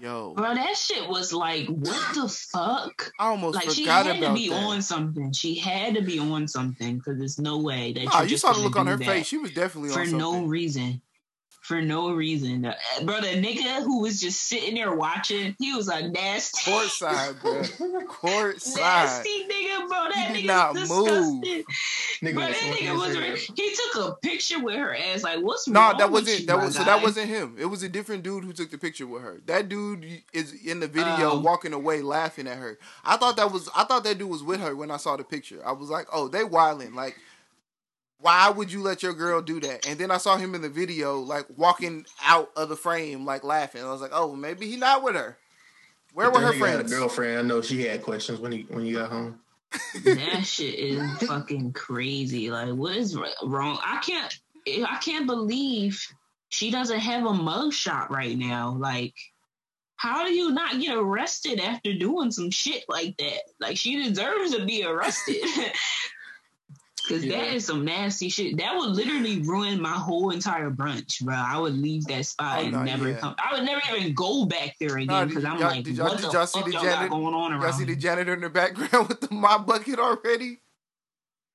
yo, Bro, that shit was like, what the fuck? I almost Like she forgot had to be that. on something. She had to be on something because there's no way that Nah, you're you saw the look on her face. She was definitely for something. no reason. For no reason, Uh, bro. The nigga who was just sitting there watching, he was a nasty, Courtside, bro. Courtside. nasty nigga, bro. That nigga not was move. disgusting. Nigga Bro, was that nigga was. He took a picture with her ass. Like, what's No, wrong that with wasn't that was so that wasn't him. It was a different dude who took the picture with her. That dude is in the video Oh. walking away laughing at her. I thought that was I thought that dude was with her when I saw the picture. I was like, oh, they wilding. Like why would you let your girl do that? And then I saw him in the video, like walking out of the frame, like laughing. I was like, oh, maybe he not with her. Where were her friends? A girlfriend. I know she had questions when he when he got home. that shit is fucking crazy. Like, what is wrong? I can't. I can't believe she doesn't have a mug shot right now. Like, how do you not get arrested after doing some shit like that? Like, she deserves to be arrested. Cause yeah. that is some nasty shit. That would literally ruin my whole entire brunch, bro. I would leave that spot oh, and no, never yeah. come. I would never even go back there again because no, I'm like, did y'all, what did y'all see the janitor going on around? Y'all see the janitor in the background with the mop bucket already?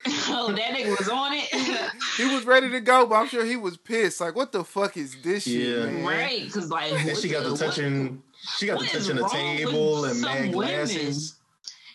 oh, that nigga was on it. he was ready to go, but I'm sure he was pissed. Like, what the fuck is this yeah. shit, man? Right? Because like, and she got the, the touching. She got the touching the table and mad glasses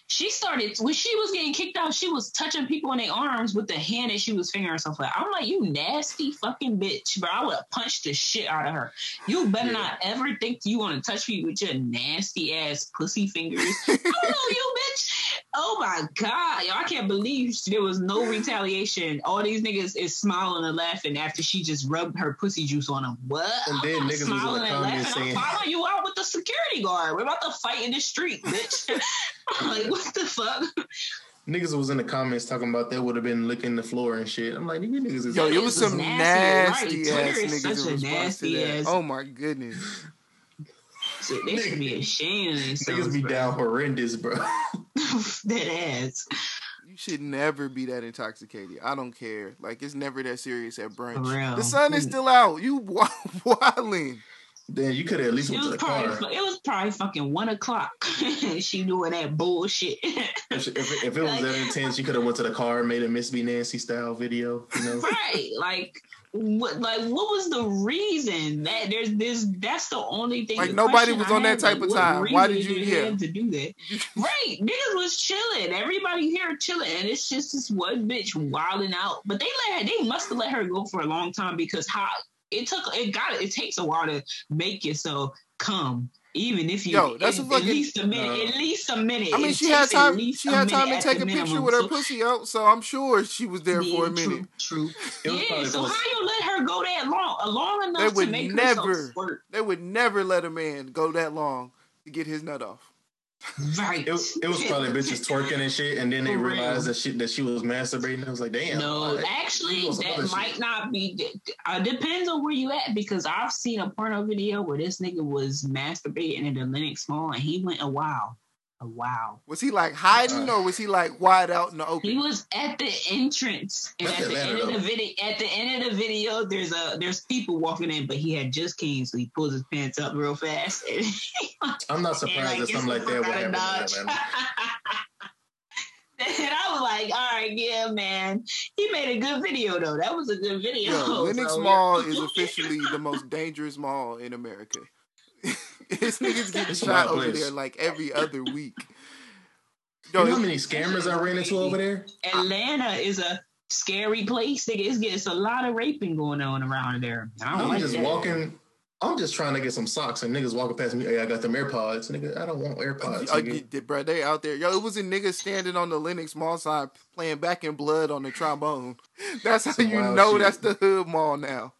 she started when she was getting kicked out. She was touching people in their arms with the hand that she was fingering herself at. I'm like, you nasty fucking bitch, bro. I would have punched the shit out of her. You better yeah. not ever think you want to touch me with your nasty ass pussy fingers. I don't know you, bitch. Oh my god, yo, I can't believe there was no retaliation. All these niggas is smiling and laughing after she just rubbed her pussy juice on them. What? And then niggas was in the comments saying, "I'm following you out with the security guard. We're about to fight in the street, bitch." I'm like, what the fuck? Niggas was in the comments talking about that would have been licking the floor and shit. I'm like, you niggas is yo, it was some nasty, nasty right. ass niggas in response to that. Ass. Oh my goodness. So they should be ashamed of themselves. Niggas be bro. down horrendous, bro. that ass. You should never be that intoxicated. I don't care. Like it's never that serious at brunch. The sun is still out. You wilding. Then you could have at least went to the probably, car. It was probably fucking one o'clock. she doing that bullshit. if, if, if, it was like, that intense, she could have went to the car and made a Miss B Nasty style video. You know, right? Like what like what was the reason that there's this that's the only thing like nobody was on that type like, of time. Why did you yeah to do that? Right niggas was chilling. Everybody here chilling. And it's just this one bitch wilding out. But they let her they must have let her go for a long time because how it took it got it takes a while to make yourself come even if you Yo, that's at, a fucking, at least a minute, uh, at least a minute. I mean, she had time. She had time to take a picture with her pussy out, so I'm sure she was there yeah, for a minute. True, true. Yeah. So how you let her go that long, uh, long enough they would to make never, They would never let a man go that long to get his nut off. Right. It, it was probably bitches twerking and shit, and then they realized that she that she was masturbating. It was like, damn. No, actually, that might shit. not be. Uh, depends on where you at because I've seen a porno video where this nigga was masturbating in the Lenox Mall, and he went a while. Oh, wow. Was he like hiding uh, or was he like wide out in the open? He was at the entrance. And at the end of the video at the end of the video, there's a there's people walking in, but he had just came, so he pulls his pants up real fast. I'm not surprised like, that something like that would happen. and I was like, all right, yeah, man. He made a good video though. That was a good video. Yo, Lenox so, Mall yeah. is officially the most dangerous mall in America. His niggas getting shot over there like every other week. Yo, you know how many scammers I ran into over there? Atlanta is a scary place. Nigga, it's, it's a lot of raping going on around there. I am like just that. walking. I'm just trying to get some socks and niggas walking past me. Hey, I got them AirPods. Nigga, I don't want AirPods. I get, bro, they out there. Yo, it was a nigga standing on the Lenox Mall side playing Back in Blood on the trombone. That's how some you know shit. that's the hood mall now.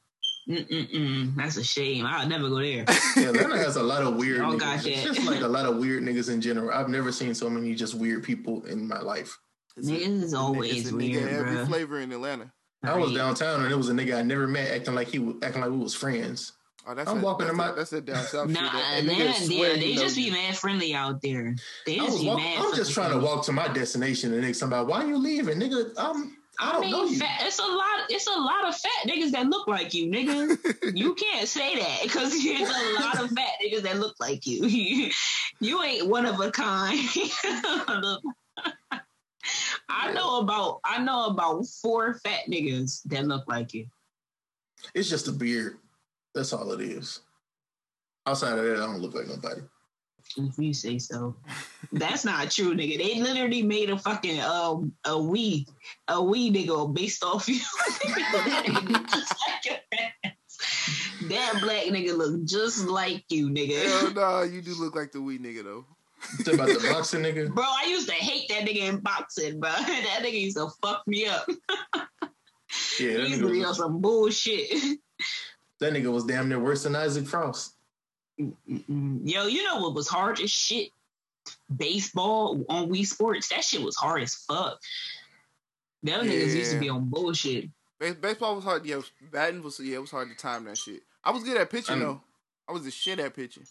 Mm-mm-mm. That's a shame. I'll never go there. yeah, Atlanta has a lot of weird. niggas. Got that. It's just like a lot of weird niggas in general. I've never seen so many just weird people in my life. Niggas is always weird, every bro. flavor in Atlanta. I was downtown and it was a nigga I never met acting like he was acting like we was friends. Oh, that's I'm a, walking that's in my. That's a down south nah, shit. Atlanta, yeah, they just be mad friendly out there. They just be walk, mad. I'm just trying to walk to my destination and nigga somebody, why you leaving, nigga? I'm I, I mean, fat, it's a lot. It's a lot of fat niggas that look like you, nigga. you can't say that because there's a lot of fat niggas that look like you. you ain't one of a kind. I know about I know about four fat niggas that look like you. It's just a beard. That's all it is. Outside of that, I don't look like nobody. If you say so. That's not true, nigga. They literally made a fucking um a Wii a Wii nigga based off you. that black nigga look just like you, nigga. Hell no, you do look like the Wii nigga though. You about the boxing nigga? Bro, I used to hate that nigga in boxing, bro. That nigga used to fuck me up. Yeah, that He's nigga, real was, some bullshit. that nigga was damn near worse than Isaac Frost. Mm-mm. Yo, you know what was hard as shit? Baseball on Wii Sports. That shit was hard as fuck. Them niggas used to be on bullshit. Baseball was hard. Yeah, batting was yeah, it was hard to time that shit. I was good at pitching Um, though. I was the shit at pitching.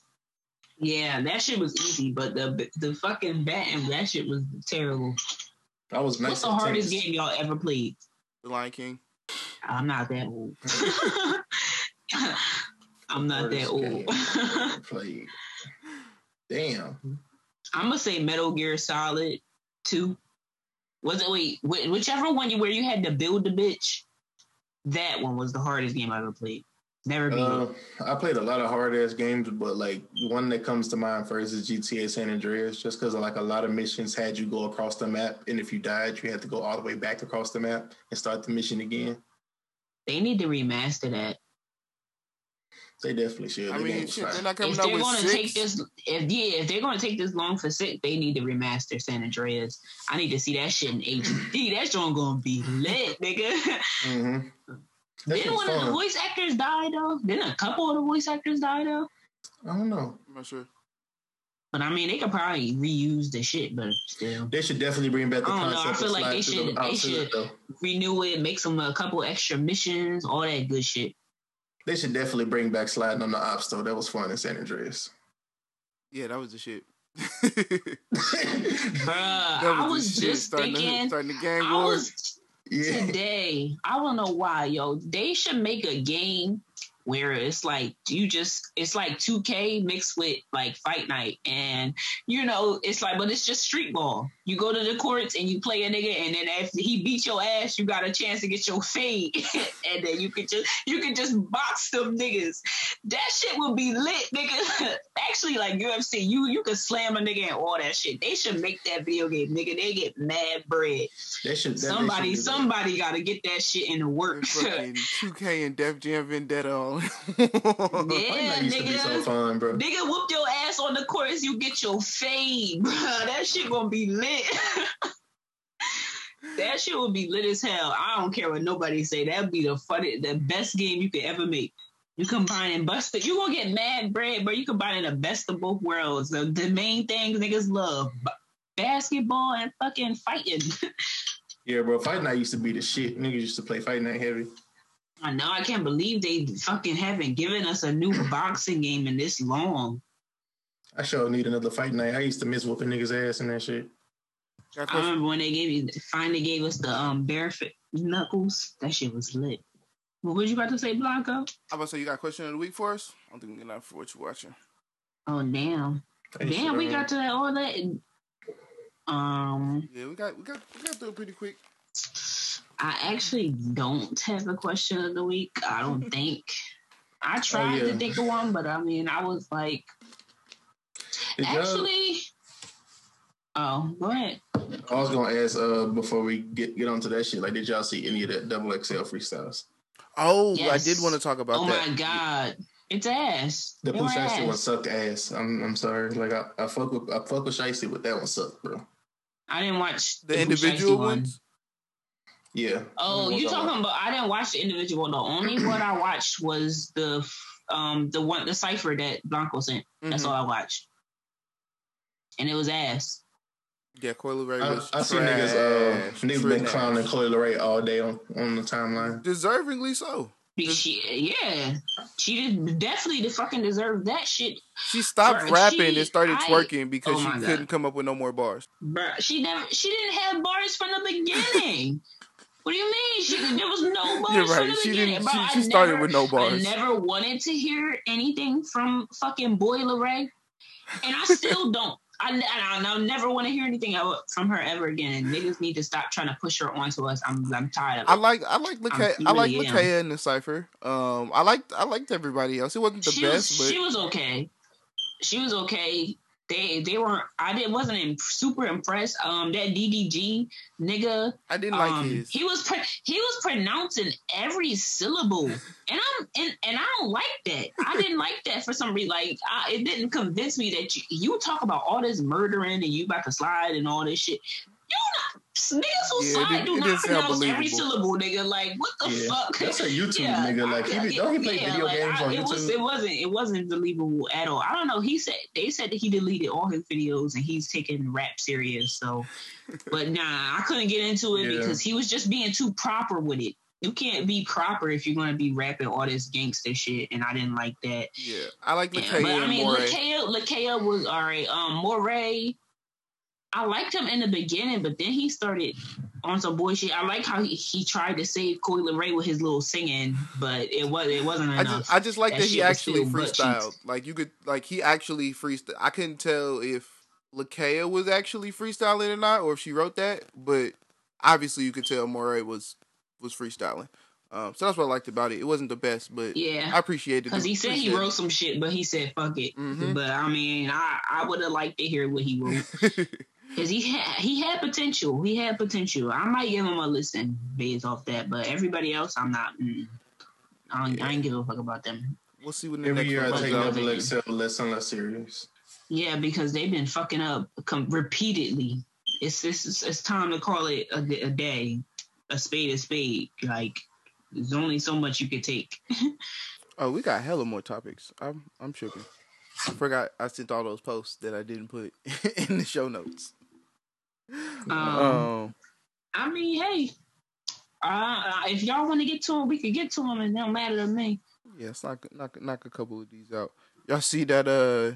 Yeah, that shit was easy, but the the fucking batting, that shit was terrible. That was nice What's the hardest tennis. game y'all ever played? The Lion King. I'm not that old. I'm not that old. played. Damn. I'm gonna say Metal Gear Solid Two. Was it wait wh- whichever one you where you had to build the bitch? That one was the hardest game I ever played. Never beat Uh. I played a lot of hard ass games, but like one that comes to mind first is GTA San Andreas, just because like a lot of missions had you go across the map, and if you died, you had to go all the way back across the map and start the mission again. They need to remaster that. They definitely should. I That game mean, shit, they're not coming If out they're with gonna six. take this, if yeah, if they're gonna take this long for six, they need to remaster San Andreas. I need to see that shit in HD. That joint gonna be lit, nigga. Mhm. Didn't was one of the voice actors die though? Didn't a couple of the voice actors die though? I don't know. I'm not sure. But I mean, they could probably reuse the shit, but still They should definitely bring back the I don't know. I concept feel of like they should- the they opposite, should- though. renew it, make some a couple extra missions, all that good shit. They should definitely bring back sliding on the ops though. That was fun in San Andreas. Yeah, that was the shit. Bruh, That I was shit, just starting the- thinking. starting the gang I war. was yeah. today. I don't know why, yo. They should make a game where it's like you just it's like 2K mixed with like Fight Night, and you know it's like, but it's just street ball. You go to the courts and you play a nigga, and then after he beats your ass, you got a chance to get your fade, and then you could just you could just box them niggas. That shit would be lit, nigga. Actually, like UFC, you you could slam a nigga and all that shit. They should make that video game, nigga. They get mad bread. They should. That, Somebody, they should somebody got to get that shit in the works. 2K and Def Jam Vendetta on. Fight Night used to be so nigga. fun, bro. Nigga, whoop your ass on the course, you get your fade, bro. That shit gonna be lit. that shit will be lit as hell. I don't care what nobody say. That'd be the funny, the best game you could ever make. You combine and bust it. You gonna get mad bread, bro. You combining the best of both worlds. The, the main things niggas love: b- basketball and fucking fighting. Yeah, bro. Fight Night used to be the shit. Niggas used to play Fight Night heavy. I know. I can't believe they fucking haven't given us a new boxing game in this long. I sure need another Fight Night. I used to miss whooping niggas' ass and that shit. Got a I question? remember when they gave you finally gave us the um barefoot knuckles. That shit was lit. What was you about to say, Blanco? I'm about to say you got a question of the week for us. I don't think we got enough for what you're watching. Oh damn, Hey, damn, shit, we got to that all that. Um, Yeah, we got we got we got through pretty quick. I actually don't have a question of the week. I don't think. I tried yeah. to think of one, but I mean, I was like, Did y'all- actually. Oh, go ahead. I was gonna ask uh before we get get onto that shit. Like, did y'all see any of that double XL freestyles? Oh, I did want to talk about oh that. my god, it's ass. The They Pooh were Shiesty one ass. sucked ass. I'm I'm sorry. Like I, I fuck with I fuck with Shiesty, but that one sucked, bro. I didn't watch The Pooh individual Shiesty one. ones. Yeah. Oh, you was I talking about? I didn't watch the individual. The only one I watched was the um the one the cipher that Blanco sent. That's Mhm. all I watched, and it was ass. Yeah, Coi Leray I, was. I see niggas uh trash, niggas been clowning Coi Leray all day on, on the timeline. Deservingly so. Because She, yeah, she did definitely the fucking deserve that shit, She stopped Sir, rapping she- and started I- twerking because oh she God. couldn't come up with no more bars. bruh. She never, she didn't have bars from the beginning. what do you mean? She there was no bars You're right. the She didn't. Bro, She, she started never- with no bars. I never wanted to hear anything from fucking Coi Leray, and I still don't. I, I, I never want to hear anything from her ever again. And niggas need to stop trying to push her onto us. I'm I'm tired of it. I like I like I'm- I like really. Lakeyah in the cipher. Um, I liked I liked everybody else. It wasn't the she best, was but she was okay. She was okay. They they weren't. I did wasn't im- super impressed. Um, that DDG nigga. I didn't like um, his. He was pre- he was pronouncing every syllable, and I'm and, and I don't like that. I didn't like that for some reason. Like I, it didn't convince me that you, you talk about all this murdering and you about to slide and all this shit. Niggas who Yeah, it slide didn't- do it not pronounce every syllable, nigga. Like, what the Yeah, fuck? that's a YouTube nigga. Like, he be- don't he play video games on it Was, YouTube? it wasn't. It wasn't believable at all. I don't know. He said they said that he deleted all his videos and he's taking rap serious. So, but nah, I couldn't get into it Yeah. because he was just being too proper with it. You can't be proper if you're gonna be rapping all this gangster shit, and I didn't like that. Yeah, I like Yeah, but I mean. Lakeyah, Lakeyah was all right. Um, Morray, I liked him in the beginning, but then he started on some bullshit. I like how he, he tried to save Coi Leray with his little singing, but it was it wasn't I enough. just, I just like That that, he actually still butt cheeks. freestyled. Like you could, like he actually freestyle. I couldn't tell if Lakeyah was actually freestyling or not, or if she wrote that. But obviously, you could tell Morray was was freestyling. Um, so that's what I liked about it. It wasn't the best, but yeah, I appreciated it. because he said he wrote some shit, but he said fuck it. Mhm. But I mean, I I would have liked to hear what he wrote it. because he had he had potential. He had potential. I might give him a listen based off that, but everybody else, I'm not. Mm, I, don't, I ain't give a fuck about them. we'll see when the Every next year I one take comes out. Double XL less and less serious. Yeah, because they've been fucking up com- repeatedly. It's, it's it's time to call it a, a day, a spade a spade. Like there's only so much you could take. Oh, we got hella more topics. I'm I'm tripping. I forgot I sent all those posts that I didn't put in the show notes. Um, Um, I mean, hey, uh, if y'all want to get to them, we could get to them. And it don't matter to me. yeah, let's knock knock knock a couple of these out. Y'all see that? Uh,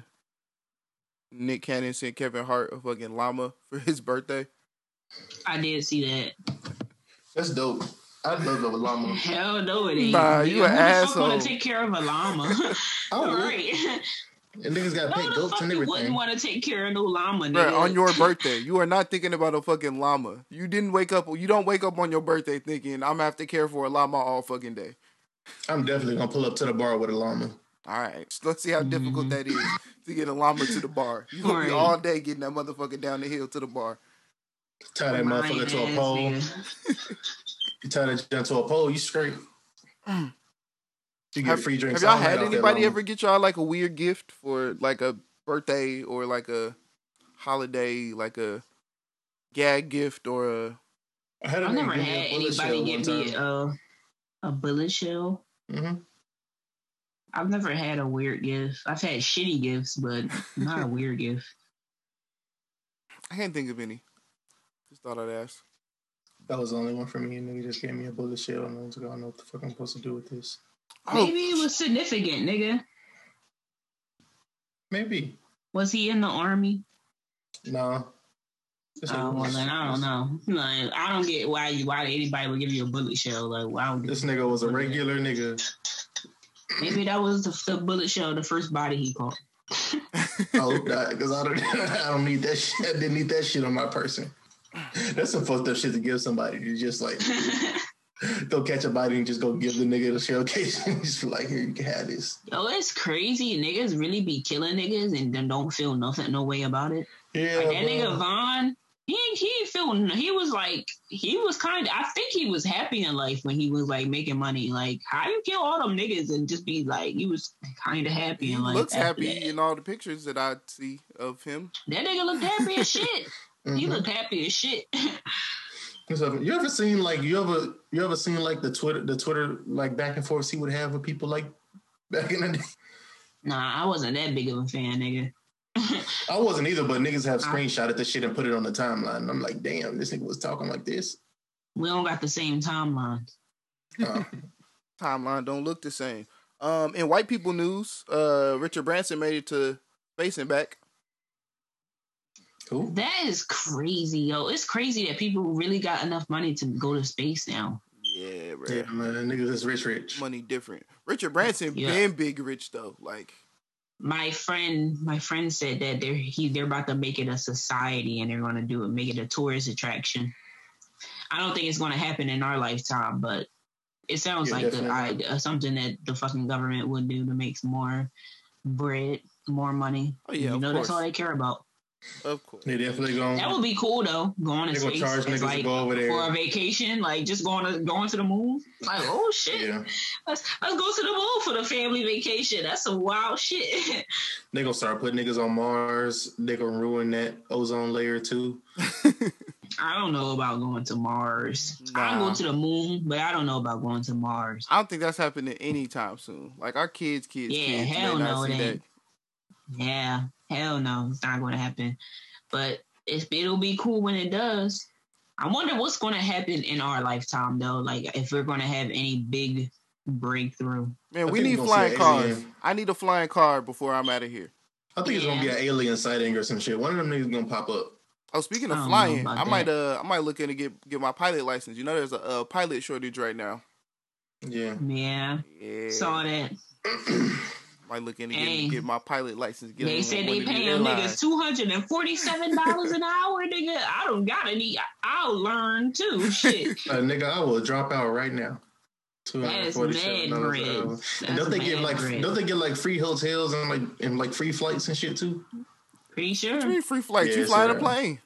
Nick Cannon sent Kevin Hart a fucking llama for his birthday. I did see that. That's dope. I love the llama. Hell no, it ain't. Nah, you an Who the fuck asshole. Want to take care of a llama? I All would. right. And niggas got No, paid the goats fuck and you wouldn't want to take care of no llama, Bruh, nigga. on your birthday, you are not thinking about a fucking llama. You didn't wake up. You don't wake up on your birthday thinking I'm gonna have to care for a llama all fucking day. I'm definitely gonna pull up to the bar with a llama. All right, let's see how difficult that is to get a llama to the bar. You gonna be Mm-hmm. All day getting that motherfucker down the hill to the bar. Tie that motherfucker to a pole. You tie that junk to a pole, you straight. You get Have, free drinks. have y'all had anybody ever get y'all like a weird gift for like a birthday or like a holiday, like a gag gift or a? I had a I nigga never had anybody give me a a bullet shell. hmm I've never had a weird gift. I've had shitty gifts, but not a weird gift. I can't think of any. Just thought I'd ask. That was the only one for me. And nigga just gave me a bullet shell, and I was like, I don't know what the fuck I'm supposed to do with this. Oh, Maybe it was significant, nigga. Maybe. Was he in the army? No. This Oh well, then I don't know. Like, I don't get why you why anybody would give you a bullet shell. Like, why would This nigga was a regular nigga. maybe that was the, the bullet shell, the first body he caught. oh, because I don't, I don't need that shit. I didn't need that shit on my person. That's some fucked up shit to give somebody. You just like go catch a body and just go give the nigga the shell case and just be like, here, you can have this. Yo, it's crazy. Niggas really be killing niggas and then don't feel nothing, no way about it. Yeah, Like that bro. nigga Von, he ain't he feel he was like he was kind of I think he was happy in life when he was like making money. Like how you kill all them niggas and just be like he was kind of happy he in life. looks happy that. in all the pictures that I see of him. That nigga looked happy as shit. He Mhm. looked happy as shit. So, You ever seen like you ever you ever seen like the Twitter the Twitter like back and forth he would have with people like back in the day? nah, I wasn't that big of a fan, nigga. I wasn't either, but niggas have I- screenshotted the shit and put it on the timeline. And I'm like, damn, this nigga was talking like this. We don't got the same timelines. Uh, Timeline don't look the same. Um, in white people news, uh, Richard Branson made it to Facing back. Cool. That is crazy, yo. It's crazy that people really got enough money to go to space now. Yeah, bro. Yeah, man, niggas is rich, rich. Money different. Richard Branson Yeah. been big rich though. Like my friend my friend said that they're he they're about to make it a society and they're going to do it make it a tourist attraction i don't think it's going to happen in our lifetime but it sounds Yeah, like the. I, uh, something that the fucking government would do to make more bread more money Oh, yeah, you of know that's all they care about of course. They definitely going. that would be cool though going to space charge as, niggas to like, go over there. for a vacation like just going to going to the moon like oh shit Yeah, let's, let's go to the moon for the family vacation that's some wild shit they gonna start putting niggas on Mars. They gonna ruin that ozone layer too. I don't know about going to Mars. I'll Nah. go to the moon, but I don't know about going to Mars. I don't think that's happening anytime soon. Like our kids, kids, Yeah, kids hell may not no, see it that. Ain't. Yeah, hell no, it's not going to happen. But it's, it'll be cool when it does. I wonder what's going to happen in our lifetime, though. Like if we're going to have any big breakthrough. Man, I we need flying cars. I need a flying car before I'm out of here. I think it's gonna be an alien sighting or some shit. One of them niggas gonna pop up. Oh, speaking of don't flying, I might that. uh I might look in to get get my pilot license. You know, there's a, a pilot shortage right now. Yeah. Yeah, Yeah, saw that. might look in to get, get my pilot license. Get They said they pay these paying airlines. niggas two hundred and forty seven dollars an hour, nigga. I don't got any. I'll learn too. Shit. Uh, nigga, I will drop out right now. Two That hundred is forty-seven mad dollars bread. an hour. And don't they get like bread. don't they get like free hotels and like and like free flights and shit too? Pretty sure. Free free flights. you Yeah, flying a plane?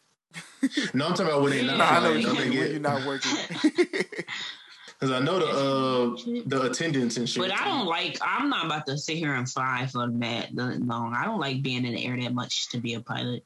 No, I'm talking about when they not No, I know flying. Don't they when get? you're not working. Because I know the uh the attendants and shit. But I don't like. I'm not about to sit here and fly for that long. I don't like being in the air that much to be a pilot.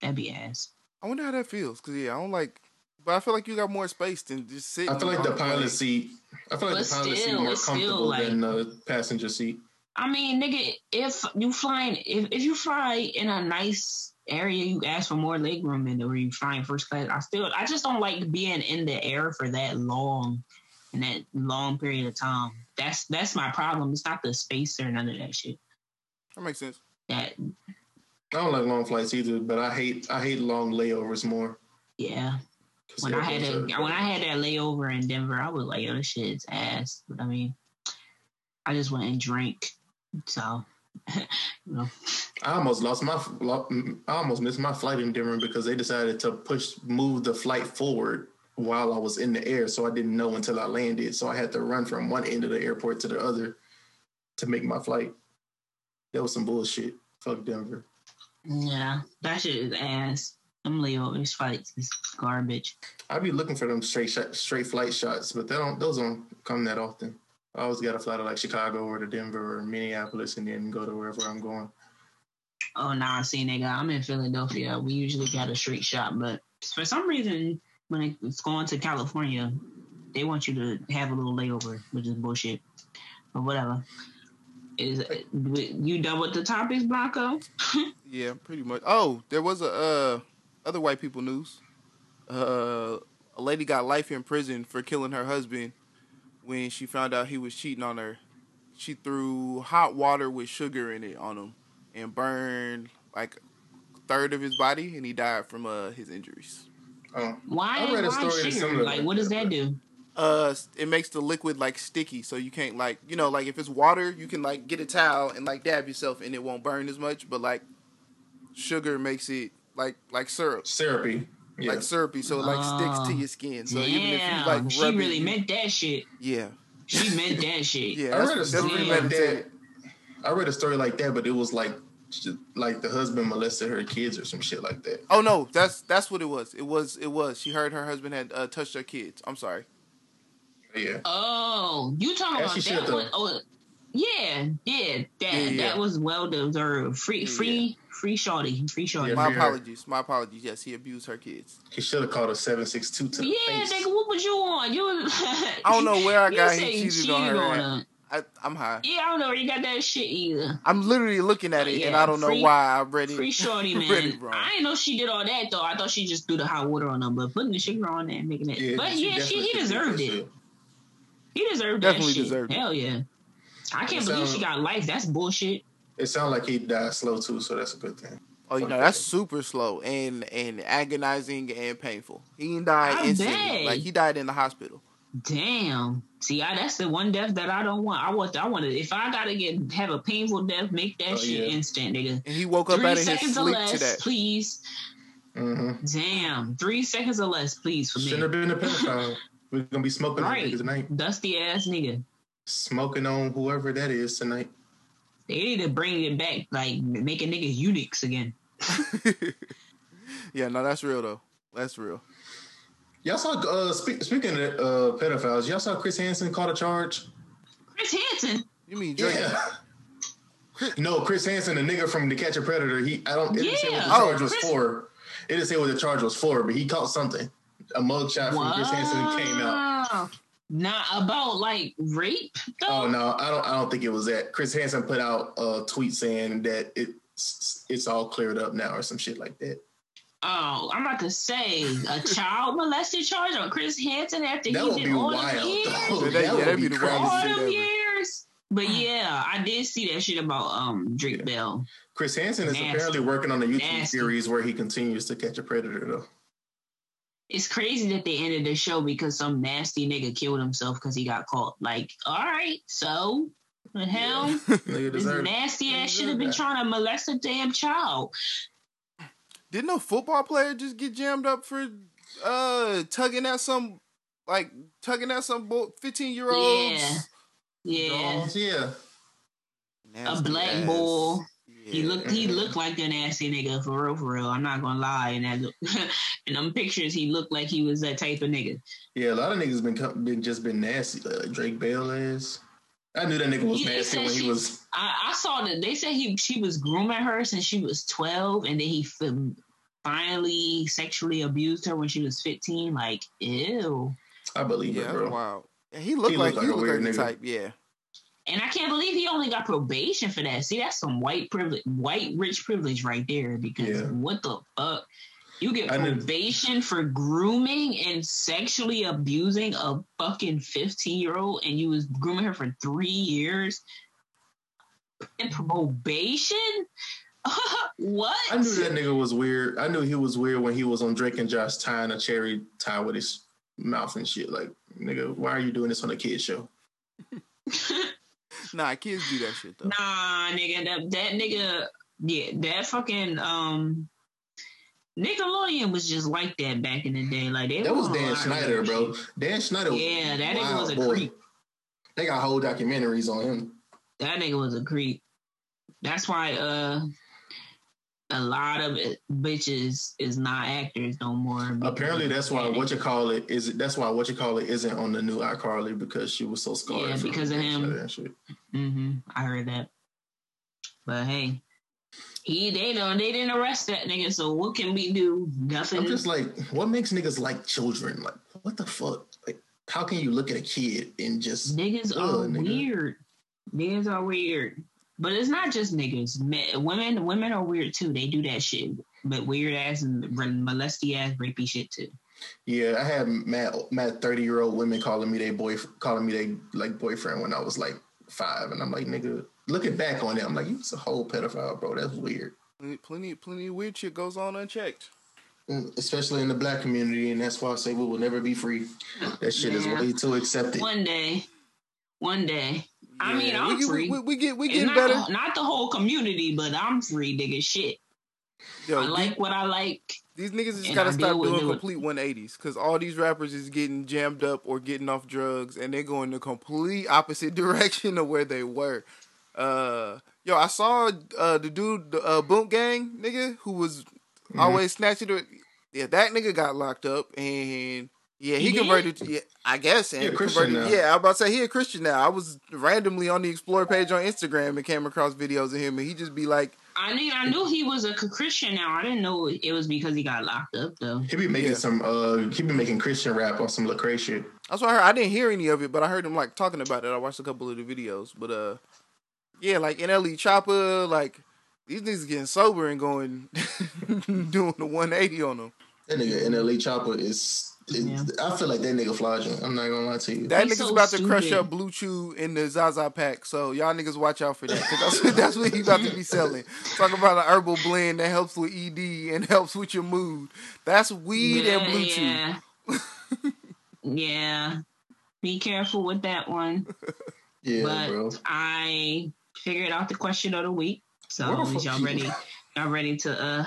That'd be ass. I wonder how that feels. Cause yeah, I don't like. But I feel like you got more space than just sitting. I feel like the plane. pilot seat. I feel like But the pilot seat still, more comfortable like- than the passenger seat. I mean, nigga, if you flying, if, if you fly in a nice area, you ask for more leg room than where you flying first class. I still, I just don't like being in the air for that long, in that long period of time. That's that's my problem. It's not the space or none of that shit. That makes sense. That I don't like long flights either, but I hate I hate long layovers more. Yeah. When I had a, when I had that layover in Denver, I was like, "Yo, this shit's ass." But I mean, I just went and drank, so you know. I almost lost my I almost missed my flight in Denver because they decided to push move the flight forward while I was in the air, so I didn't know until I landed. So I had to run from one end of the airport to the other to make my flight. That was some bullshit. Fuck Denver. Yeah, that shit is ass. Them layovers flights is garbage. I'd be looking for them straight shot, straight flight shots, but they don't those don't come that often. I always got to fly to like Chicago or to Denver or Minneapolis and then go to wherever I'm going. Oh, nah, I see, nigga, I'm in Philadelphia. We usually got a straight shot, but for some reason, when it's going to California, they want you to have a little layover, which is bullshit. But whatever. Is you done with the topics, Blanco? Yeah, pretty much. Oh, there was a uh, other white people news. Uh, a lady got life in prison for killing her husband when she found out he was cheating on her. She threw hot water with sugar in it on him and burned like a third of his body, and he died from uh, his injuries. Oh, Why? I read a why story sugar? Like, like what does that, that do? Uh, it makes the liquid like sticky, so you can't like you know like if it's water, you can like get a towel and like dab yourself, and it won't burn as much. But like sugar makes it like like syrup. syrupy. Yeah. like syrupy, so it like sticks to your skin. So Damn, even if you like she rub really it, meant that shit. yeah, She meant that shit. yeah. I read a story like that. I read a story like that, but it was like like the husband molested her kids or some shit like that. Oh no, that's that's what it was. It was it was. She heard her husband had uh, touched her kids. I'm sorry. Yeah. Oh, you talking As about that one? Oh, yeah, yeah, that Yeah, yeah. that was well deserved. Free, Yeah, free, free shorty, free shorty. Yeah, My free her. apologies. My apologies. Yes, he abused her kids. He should have called a seven six two to the Yeah, face. nigga, what was you on? You I don't know where I got said he you cheated on her. at. Her. I, I'm high. Yeah, I don't know where you got that shit either. I'm literally looking at it, and I don't know why I read it. Free shorty, man. it wrong. I didn't know she did all that though. I thought she just threw the hot water on them, but putting the sugar on there and making it. but yeah, she he deserved it. He deserved Definitely that shit. deserved. Hell yeah. I can't It believe sound- she got life. That's bullshit. It sounds like he died slow too, so that's a good thing. Oh, you know that's super slow and and agonizing and painful. He didn't I instantly. bet. Like he died in the hospital. Damn. See, I, that's the one death that I don't want. I want. I want to. If I gotta get have a painful death, make that Oh, shit yeah. instant, nigga. And he woke up Three out of his seconds or sleep less, to that. please. hmm Damn, three seconds or less, please, for Shouldn't have been a pedophile. We're gonna be smoking on Right, tonight. dusty ass nigga. Smoking on whoever that is tonight. They need to bring it back, like making niggas eunuchs again. yeah, no, that's real though. That's real. Y'all saw uh speak, speaking of uh pedophiles, y'all saw Chris Hansen caught a charge? Chris Hansen. You mean Drake? Yeah. No, Chris Hansen, the nigga from The Catch a Predator. He, I don't. It didn't say what the charge Oh, was Chris- for. It didn't say what the charge was for, but he caught something. A mugshot from Chris Hansen came out. Not about like rape. Though? Oh no, I don't. I don't think it was that. Chris Hansen put out a tweet saying that it's it's all cleared up now or some shit like that. Oh, I'm about to say a child molested charge on Chris Hansen after That he did all wild. them years. though. Yeah, that- yeah, would that'd be be the crazy. wildest All shit them years. But yeah, I did see that shit about um Drake Yeah. Bell. Chris Hansen is Nasty. apparently working on a YouTube Nasty. series where he continues to catch a predator though. It's crazy that they ended the show because some nasty nigga killed himself because he got caught. Like, all right, so the hell, Nigga this nasty ass should have been trying to molest a damn child. Didn't a football player just get jammed up for uh tugging at some like tugging at some fifteen year olds? Yeah, yeah. Dolls, yeah. A black bull. He looked he looked like a nasty nigga for real for real. I'm not gonna lie. And that in them pictures he looked like he was that type of nigga. Yeah, a lot of niggas been been just been nasty. Like Drake Bell is. I knew that nigga was Yeah, nasty said when he was. I, I saw that they said he she was grooming her since she was 12 and then he fi- finally sexually abused her when she was 15. Like, ew. I believe Yeah, it, that's bro. wild. Yeah, he looked He like looked he like a looked like weird the nigga. type. Yeah. And I can't believe he only got probation for that. See, that's some white privilege, white rich privilege right there. Because Yeah. what the fuck? You get I knew- probation for grooming and sexually abusing a fucking 15 year old, and you was grooming her for three years. And probation? what? I knew that nigga was weird. I knew he was weird when he was on Drake and Josh tying a cherry tie with his mouth and shit. Like, nigga, why are you doing this on a kid show? Nah, kids do that shit though. Nah, nigga, that, that nigga, yeah, that fucking um, Nickelodeon was just like that back in the day. Like they That was Dan Schneider, bro. Dan Schneider. Was Yeah, that nigga was a boy. creep. They got whole documentaries on him. That nigga was a creep. That's why uh, a lot of it, bitches is not actors no more. Apparently, that's why what you call it is. That's why what you call it isn't on the new iCarly because she was so scarred. Yeah, because of him. Schneider and shit. hmm I heard that. But hey, he they don't they didn't arrest that nigga. So what can we do? Nothing. I'm just like, what makes niggas like children? Like, what the fuck? Like, how can you look at a kid and just Niggas are nigga. weird. Niggas are weird. But it's not just niggas. Men, women, women are weird too. They do that shit, but weird ass and molesty ass, rapey shit too. Yeah, I had mad mad thirty year old women calling me their boy calling me their like boyfriend when I was like five, and I'm like, nigga, looking back on it, I'm like, you was a whole pedophile, bro. That's weird, Plenty, plenty, plenty of weird shit goes on unchecked. Mm, especially in the black community, and that's why I say we will never be free. That shit is way too accepted. One day, one day. I mean, I'm we, get- free. We, we get we It's getting not, better. The, not the whole community, but I'm free, nigga. Shit. Yo, I like what I like. These niggas just gotta I stop deal with doing it. complete 180s because all these rappers is getting jammed up or getting off drugs and they're going the complete opposite direction of where they were. Uh, yo, I saw uh, the dude, the uh, Boonk Gang nigga, who was Mm-hmm. always snatching it. Yeah, that nigga got locked up and yeah, he, He did? converted. To, yeah, I guess. And He a Christian converted, now. Yeah, I was about to say he a Christian now. I was randomly on the Explore page on Instagram and came across videos of him and he just be like, I knew I knew he was a Christian. Now I didn't know it was because he got locked up though. He be making Yeah. some uh he be making Christian rap on some Lecrae shit. That's what I heard. I didn't hear any of it, but I heard him like talking about it. I watched a couple of the videos, but uh, yeah, like NLE Chopper, like these niggas getting sober and going doing the 180 on them. That nigga NLE Chopper is, is Yeah. I feel like that nigga fraudulent. I'm not gonna lie to you. That He's nigga's so about to crush up BlueChew in the Zaza pack, so y'all niggas watch out for that. Cause that's what, that's what he about to be selling. Talk about an herbal blend that helps with ED and helps with your mood. That's weed and BlueChew. yeah. yeah. Be careful with that one. yeah, but bro. I figured out the question of the week. So y'all ready? Y'all ready to uh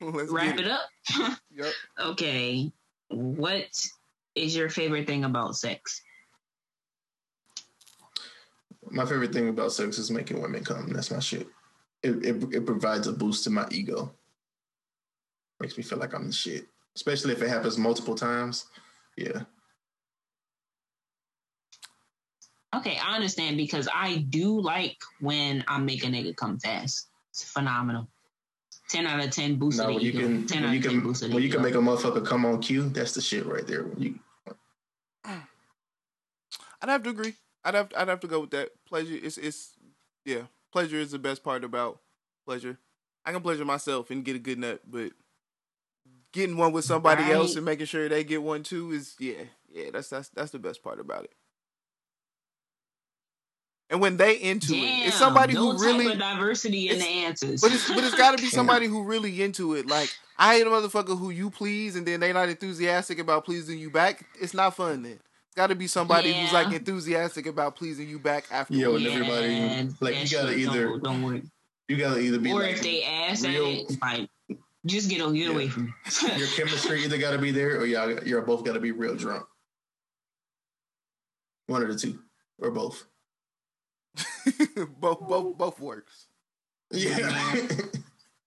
Let's wrap get it up? Yep. okay. What is your favorite thing about sex? My favorite thing about sex is making women come. That's my shit. It, it it provides a boost to my ego. Makes me feel like I'm the shit. Especially if it happens multiple times. Yeah. Okay, I understand because I do like when I make a nigga come fast. It's phenomenal. 10 out of 10 boost No, of the you ego. can 10 when out you of 10 can boost of the when you can make a motherfucker come on cue, that's the shit right there. When you mm. I'd have to agree. I'd have I'd have to go with that. Pleasure is it's yeah. Pleasure is the best part about pleasure. I can pleasure myself and get a good nut, but getting one with somebody else and making sure they get one too is yeah, yeah. That's that's that's the best part about it. And when they into Damn, it, it's somebody no who type really of diversity in the answers. But it's but it's got to be somebody who really into it. Like I hate a motherfucker who you please and then they not enthusiastic about pleasing you back. It's not fun. Then it's got to be somebody who's like enthusiastic about pleasing you back after. Yeah, when Yeah, everybody- like, you gotta shit either- don't, don't you gotta either be Or like if they ask real- it, like just get get away from. me. your chemistry either gotta be there or y'all you're both gotta be real drunk. One of the two. Or both. both both both works. Yeah.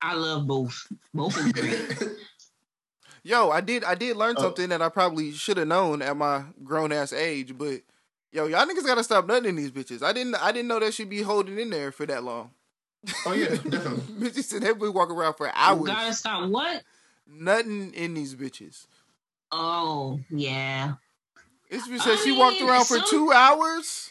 I love both. Both are great. Yo, I did I did learn Oh. something that I probably should have known at my grown ass age, but yo, y'all niggas gotta stop nutting in these bitches. I didn't I didn't know that should be holding in there for that long. oh yeah, definitely. bitches said they would walk around for You hours gotta stop. What? nutting in these bitches. Oh yeah. This bitch said I she walked mean, around for some- two hours.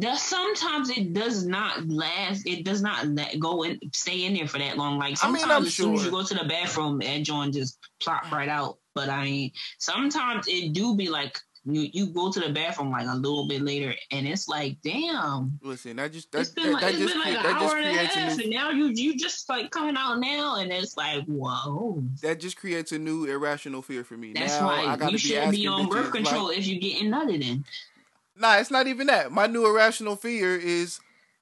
That sometimes it does not last. It does not let go and stay in there for that long. Like sometimes I'm as soon as you go to the bathroom, that joint just plop right out. But I mean, sometimes it do be like you you go to the bathroom like a little bit later, and it's like, damn, Listen, that just that, it's been that, like that it's just been like an hour and a half, and now you you just like coming out now, and it's like, whoa. that just creates a new irrational fear for me. That's now why I gotta you be should be on birth control Like, if you're getting nutted in. Nah, it's not even that. My new irrational fear is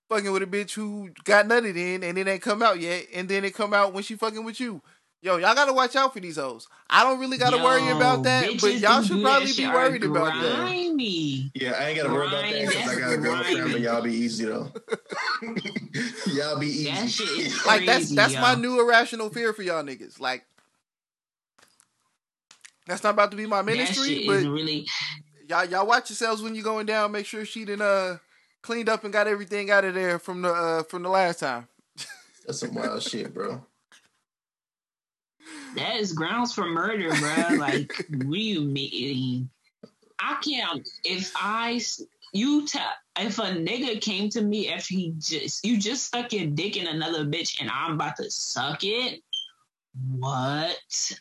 fucking with a bitch who got nutted in and it ain't come out yet, and then it come out when she fucking with you. Yo, y'all gotta watch out for these hoes. I don't really gotta worry about that, but y'all should probably be are worried about that. Yeah, I ain't gotta worry about that because I got a girlfriend, grimy. but y'all be easy though. y'all be easy. That shit is Like that's crazy, that's my new irrational fear for y'all niggas. Like that's not about to be my That ministry, shit but is really y'all y'all watch yourselves when you're going down. Make sure she done uh cleaned up and got everything out of there from the uh from the last time. That's some wild shit, bro. that is grounds for murder, bro. Like, what do you mean? I can't. If I you tell if a nigga came to me after he just you just stuck your dick in another bitch and I'm about to suck it. What?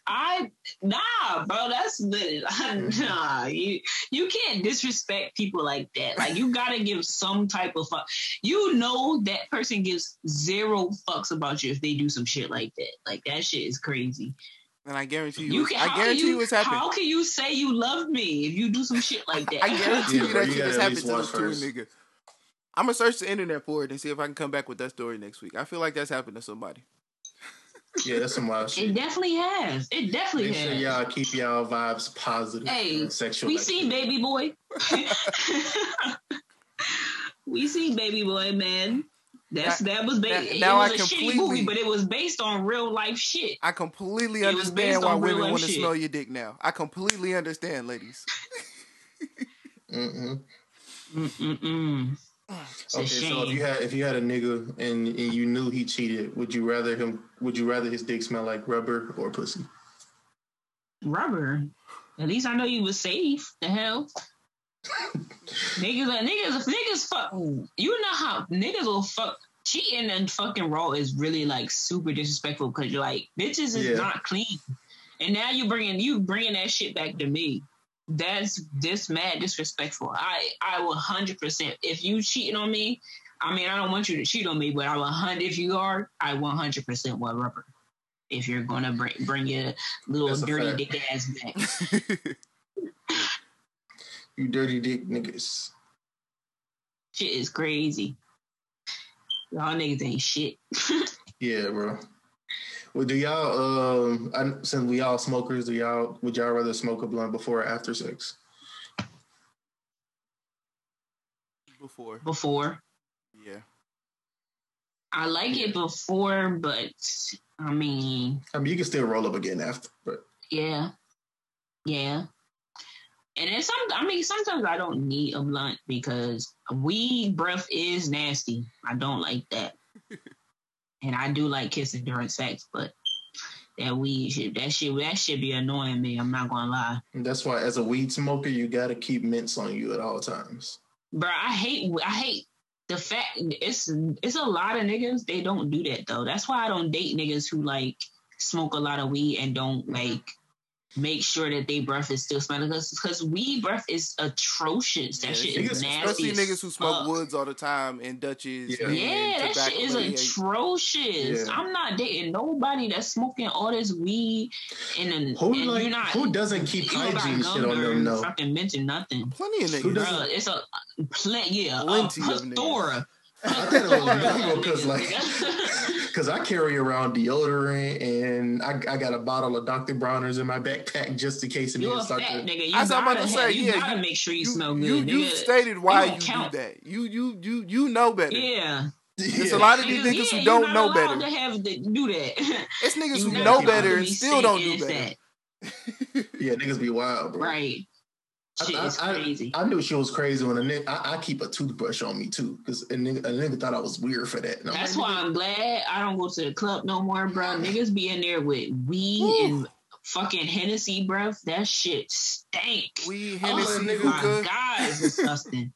I nah, bro. That's lit. nah. You you can't disrespect people like that. Like you gotta give some type of fuck. You know that person gives zero fucks about you if they do some shit like that. Like that shit is crazy. And I guarantee you, You can, I guarantee you, you, it's happened. How can you say you love me if you do some shit like that? I guarantee Yeah, you that you shit has happened to, watch to a first. I'm gonna search the internet for it and see if I can come back with that story next week. I feel like that's happened to somebody. Yeah, that's some wild It definitely has. It definitely has. Make sure y'all keep y'all vibes positive. Hey, sexual. we seen Baby Boy. we seen Baby Boy, man. That's Now- that was now- based. now it I was a shitty completely- movie, but it was based on real life shit. I completely It understand why women want to smell your dick now. I completely understand, ladies. Mm-mm. Mm-mm-mm. It's Okay, so if you had if you had a nigga and, and you knew he cheated, would you rather him? Would you rather his dick smell like rubber or pussy? Rubber. At least I know you was safe. The hell. niggas, niggas, niggas, fuck. You know how niggas will fuck. Cheating and fucking raw is really like super disrespectful because you're like bitches is Yeah. not clean, and now you bringing you bringing that shit back to me. That's this mad disrespectful. I I will hundred percent. If you cheating on me, I mean I don't want you to cheat on me, but I will hundred. If you are, I one hundred percent want rubber. If you're gonna bring bring your little That's dirty dick ass back. You dirty dick niggas. Shit is crazy. Y'all niggas ain't shit. Yeah, bro. Well, do y'all? Um, I, since we all smokers, do y'all? Would y'all rather smoke a blunt before or after sex? Before, Before. yeah. I like it before, but I mean, I mean, you can still roll up again after, but yeah. Yeah. And then some I mean, sometimes I don't need a blunt because weed breath is nasty. I don't like that. And I do like kissing during sex, but that weed shit, that shit, that should be annoying me. I'm not gonna lie. And that's why, as a weed smoker, you gotta keep mints on you at all times. Bro, I hate, I hate the fact it's it's a lot of niggas they don't do that though. That's why I don't date niggas who like smoke a lot of weed and don't like make sure that they breath is still smelling us because weed breath is atrocious. That Yeah, shit niggas- is nasty. Especially niggas who smoke fuck. woods all the time and Dutches. Yeah. and Yeah, that shit is atrocious. Yeah. I'm not dating nobody that's smoking all this weed and then Who and like you're not who doesn't keep you don't hygiene shit on them? to No. fucking mention nothing. Plenty of niggas. doesn't- Bruh, it's a plenty, yeah, a Plenty of niggas. Plethora. I thought it was normal because like because I carry around deodorant and I, I got a bottle of Dr. Bronner's in my backpack just in case it You're a start fat to. nigga. You I was about gotta, to have, say, you yeah, gotta you- make sure you, You, smell you, good. you nigga. stated why you count. do that. You you you you know better. Yeah. There's Yeah. a lot of these Niggas- niggas yeah, who don't know better. To have to do that. It's niggas who know better and still don't do saying better. that. Yeah, niggas be wild, bro. Right. Shit I, is I- crazy. I knew she was crazy when a nigga. I, I keep a toothbrush on me too, because a nigga, a nigga thought I was weird for that. That's like, why I'm glad I don't go to the club no more, bro. Niggas be in there with weed Woo. and fucking Hennessy, bro. That shit stink. We oh Hennessy nigga, my hookah. god, it's disgusting.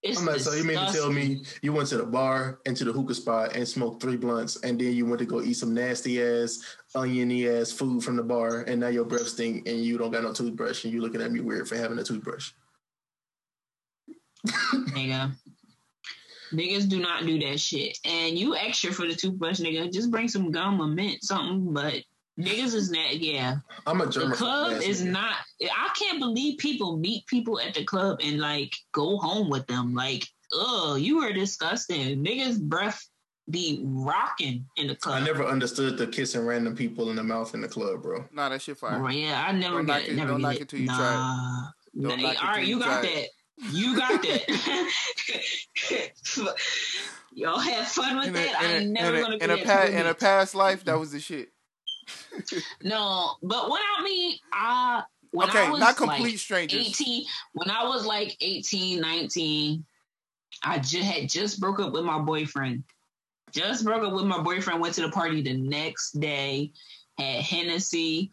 It's I'm like, so you mean to tell me you went to the bar and to the hookah spot and smoked three blunts, and then you went to go eat some nasty ass, oniony ass food from the bar, and now your breath stink, and you don't got no toothbrush, and you looking at me weird for having a toothbrush. nigga. Niggas do not do that shit. And you extra for the toothbrush, nigga. Just bring some gum or mint, something. But niggas is not, yeah. I'm a The club is nigga. not, I can't believe people meet people at the club and like go home with them. Like, oh, you are disgusting. Niggas' breath be rocking in the club. I never understood the kissing random people in the mouth in the club, bro. Nah, that shit fire. Oh, yeah, I never Don't get knock it. it- Never don't get knock it. it till you nah. try Nah, Don't knock it all right, you you got try that. You got that. Y'all have fun with a, that. I in ain't a, never in a, gonna in be a, that pa- in a past life, that was the shit. No, but when I mean, I when okay, I was not complete like strangers. 18, when I was like 18, 19, I just had just broke up with my boyfriend. Just broke up with my boyfriend, went to the party the next day, had Hennessy,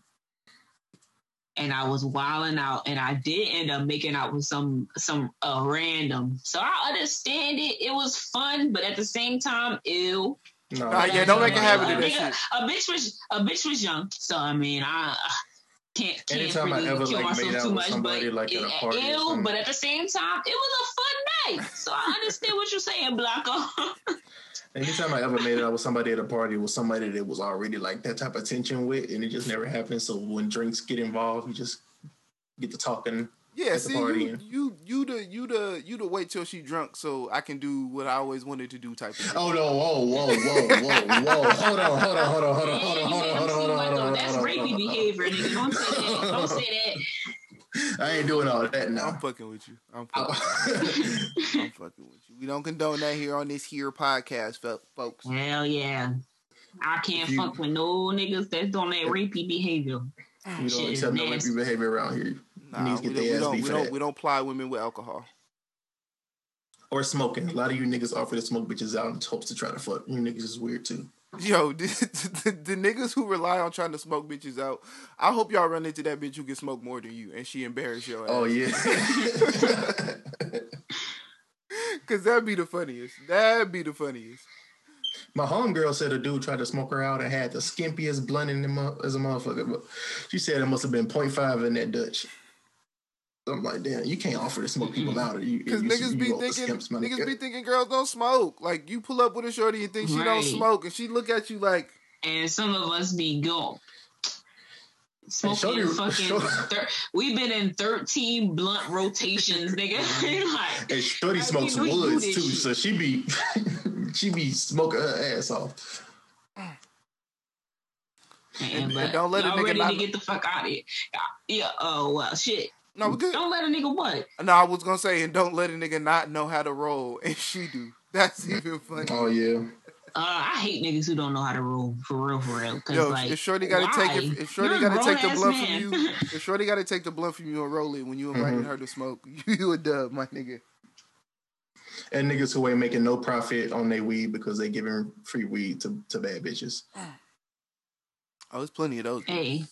and I was wilding out, and I did end up making out with some some uh, random. So I understand it. It was fun, but at the same time, ew. No, Nah, yeah, don't make a habit of A nigga- A bitch was a bitch was young, so I mean, I can't can't Anytime I ever, kill like, myself made out too with much, somebody, but like, at a it- party or ew. But at the same time, it was a fun night. So I understand what you're saying, Blanco. Anytime I ever made it out with somebody at a party, was somebody that was already like that type of tension with, and it just never happened. So when drinks get involved, you just get to talking. Yeah, see, you, you, you, the, you, the, you, the wait till she drunk so I can do what I always wanted to do type of thing. Oh no! Whoa! Whoa! Whoa! Whoa! Whoa! Hold on! Hold on! Hold on! Hold on! Hold on! Hold on! Hold on! Hold on! That's rapey behavior, nigga. Don't say that. Don't say that. I ain't doing all that now. I'm fucking with you. I'm fucking, I'm fucking with you. We don't condone that here on this here podcast, folks. Hell yeah. I can't You- fuck with no niggas that's on that rapey behavior. You Shit don't is accept no nasty. rapey behavior around here. Nah, we don't, we don't, we don't, we don't ply women with alcohol. Or smoking. A lot of you niggas offer to smoke bitches out in hopes to try to fuck. You niggas is weird too. Yo, the, the, the niggas who rely on trying to smoke bitches out, I hope y'all run into that bitch who can smoke more than you and she embarrass your oh, ass. Oh yeah. Cause that'd be the funniest. That'd be the funniest. My homegirl said a dude tried to smoke her out and had the skimpiest blunt in him as a motherfucker. But she said it must have been 0.5 in that Dutch. I'm like, damn, you can't offer to smoke people out. You, Cause you, niggas you be off the thinking skimps, man. niggas be thinking girls don't smoke. Like you pull up with a shorty and think she don't smoke, and she look at you like, and some of us be go smoking Shorty- fucking. Thir- we've been in thirteen blunt rotations, nigga. like, mm-hmm. And Shorty How smokes you do woods too, so she be she be smoking her ass off. man, And- but and don't let a y'all nigga ready not- to get the fuck out of here. Yeah. Oh well, shit. "No, we good." Don't let a nigga what? No, I was gonna say, and don't let a nigga not know how to roll, and she do. That's even funny. Oh yeah. Uh, I hate niggas who don't know how to roll for real, for real. Cause Yo, like, if Shorty got to why? take it, if Shorty got to take the grown-ass blunt man. from you, if Shorty got to take the blunt from you and roll it when you invited Mhm. her to smoke, you a dub, my nigga. and niggas who ain't making no profit on their weed because they giving free weed to, to bad bitches. Oh, there's plenty of those. Hey,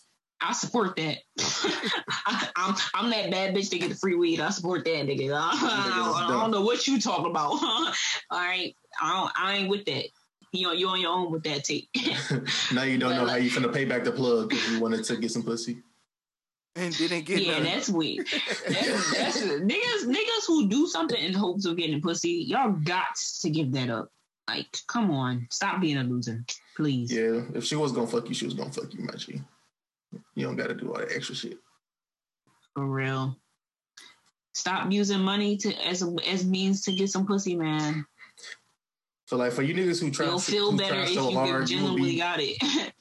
I support that. I, am I'm that bad bitch to get the free weed. I support that nigga. I, I, I don't know what you talking about. All right, I don't, I ain't with that. You on you on your own with that tape. now you don't but know like, how you finna pay back the plug because you wanted to get some pussy. And didn't get yeah, none. that's weird. That's, that's niggas. Niggas who do something in hopes of getting pussy, y'all got to give that up. Like, come on, stop being a loser, please. Yeah, if she was gonna fuck you, she was gonna fuck you, my You don't got to do all that extra shit. For real. Stop using money to as as means to get some pussy, man. So like for you niggas who try, you'll feel better try if so you hard, genuinely be, got it.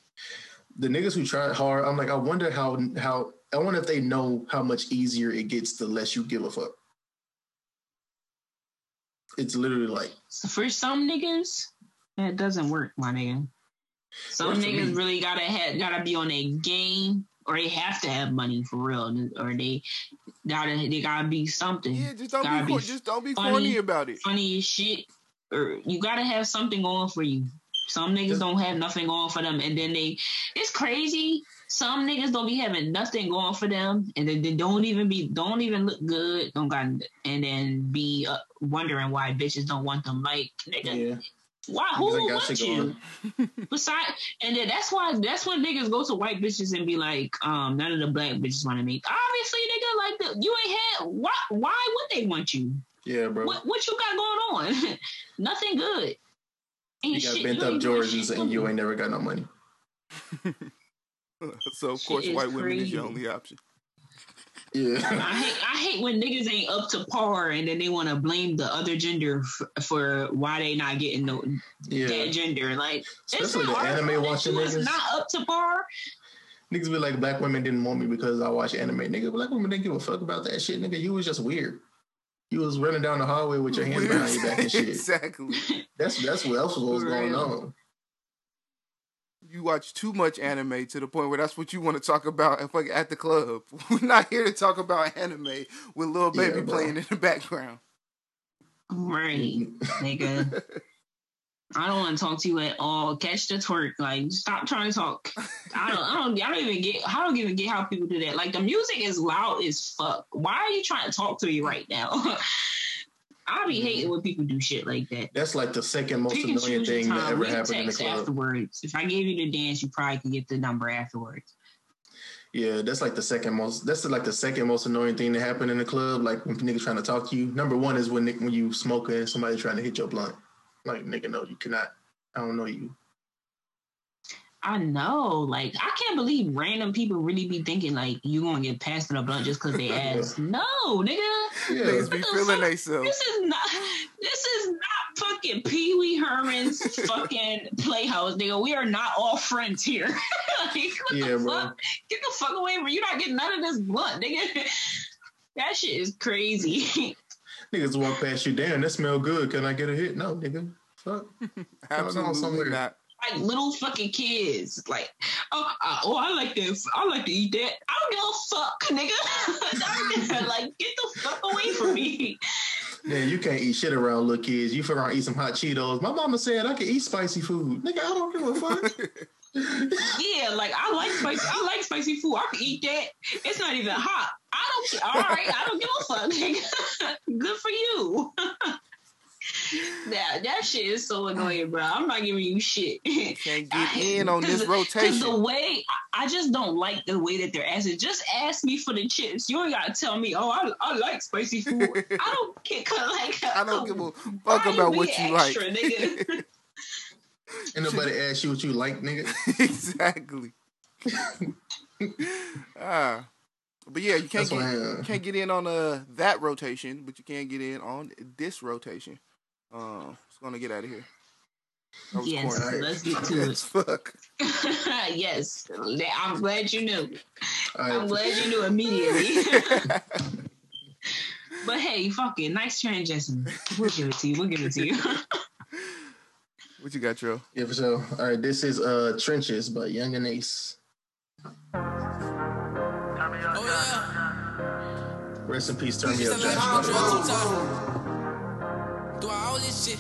the niggas who try hard, I'm like, I wonder how how I wonder if they know how much easier it gets the less you give a fuck. It's literally like so for some niggas, that doesn't work, my nigga. Some niggas really gotta have gotta be on a game or they have to have money for real, or they gotta they gotta be something. Yeah, just don't be, be just don't be funny, corny about it. Funny as shit, or you gotta have something going for you. Some niggas don't have nothing going for them, and then they it's crazy. Some niggas don't be having nothing going for them, and then they don't even be don't even look good. Don't got and then be uh, wondering why bitches don't want them. Like nigga, yeah. Why? Who want you? Besides, and then that's why that's when niggas go to white bitches and be like, um, none of the black bitches want to meet. Obviously, nigga, like the, you ain't had. Why? Why would they want you? Yeah, bro. What, what you got going on? Nothing good. Ain't you got shit, bent up Jordans and you ain't never got no money. so of course, white crazy. women is your only option. Yeah. I hate I hate when niggas ain't up to par and then they want to blame the other gender f- for why they not getting the yeah. that gender. Like especially the anime watching niggas not up to par. Niggas be like, black women didn't want me because I watch anime. Nigga, black women didn't give a fuck about that shit. Nigga, you was just weird. You was running down the hallway with your hands behind your back and shit. exactly. That's that's what else was going on you watch too much anime to the point where that's what you want to talk about at the club. We're not here to talk about anime with little baby yeah, playing in the background. Right, nigga. I don't want to talk to you at all. Catch the twerk. Like, stop trying to talk. I don't. I don't. I don't even get. I don't even get how people do that. Like, the music is loud as fuck. Why are you trying to talk to me right now? I be mm-hmm. hating when people do shit like that. That's like the second most annoying thing that ever happened in the club. Afterwards, if I gave you the dance, you probably could get the number afterwards. Yeah, that's like the second most. That's like the second most annoying thing that happened in the club. Like when niggas trying to talk to you. Number one is when when you smoking and somebody trying to hit your blunt. Like nigga, no, you cannot. I don't know you. I know. Like, I can't believe random people really be thinking like you gonna get passed in a blunt just because they ask. no, nigga. Yeah. Niggas be feeling themselves. This is not. This is not fucking Pee Wee Herman's fucking playhouse, nigga. We are not all friends here. like, yeah, bro. Fuck? Get the fuck away from you. Not getting none of this blunt, nigga. that shit is crazy. Niggas walk past you. Damn, that smell good. Can I get a hit? No, nigga. Fuck. Absolutely not like little fucking kids. Like, oh, uh, oh, I like this. I like to eat that. I don't give a fuck, nigga. like, get the fuck away from me. Man, you can't eat shit around little kids. You figure out eat some hot Cheetos. My mama said I can eat spicy food. Nigga, I don't give a fuck. yeah, like I like spicy. I like spicy food. I can eat that. It's not even hot. I don't. All right, I don't give a fuck. Nigga. Good for you that that shit is so annoying, bro. I'm not giving you shit. Can't get I, in on this rotation. The way I just don't like the way that they're asking. Just ask me for the chips. You ain't gotta tell me. Oh, I, I like spicy food. I don't get like. I don't give a fuck about what you extra, like. Nigga. Ain't nobody ask you what you like, nigga. exactly. ah. But yeah, you can't get, you can't get in on uh, that rotation, but you can get in on this rotation. Uh, just gonna get out of here. Yes, let's get to it. Fuck. yes, I'm glad you knew. Right. I'm glad you knew immediately. but hey, fuck it, nice transition. We'll give it to you. We'll give it to you. what you got, Joe? Yeah, for sure. All right, this is uh Trenches by Yungeen Ace. Oh yeah. Rest in peace, turn me up, Josh. Shit.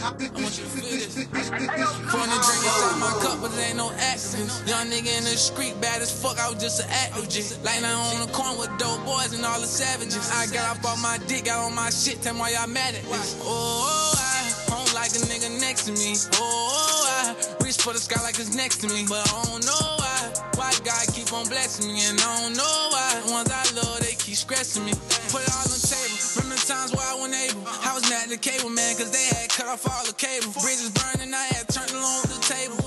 I want you to feel this. Pouring the drink inside my cup, but it ain't no accidents. Young nigga in the street, bad as fuck, I was just an active G. Like now on the corner with dope boys and all the savages. I got up on my dick, got on my shit, tell me why y'all mad at this. Oh, I don't like a nigga next to me. Oh, I reach for the sky like it's next to me. But I don't know why. Why God keep on blessing me, and I don't know man, cause they had cut off all the cable. Bridges burning, I had turned along the table.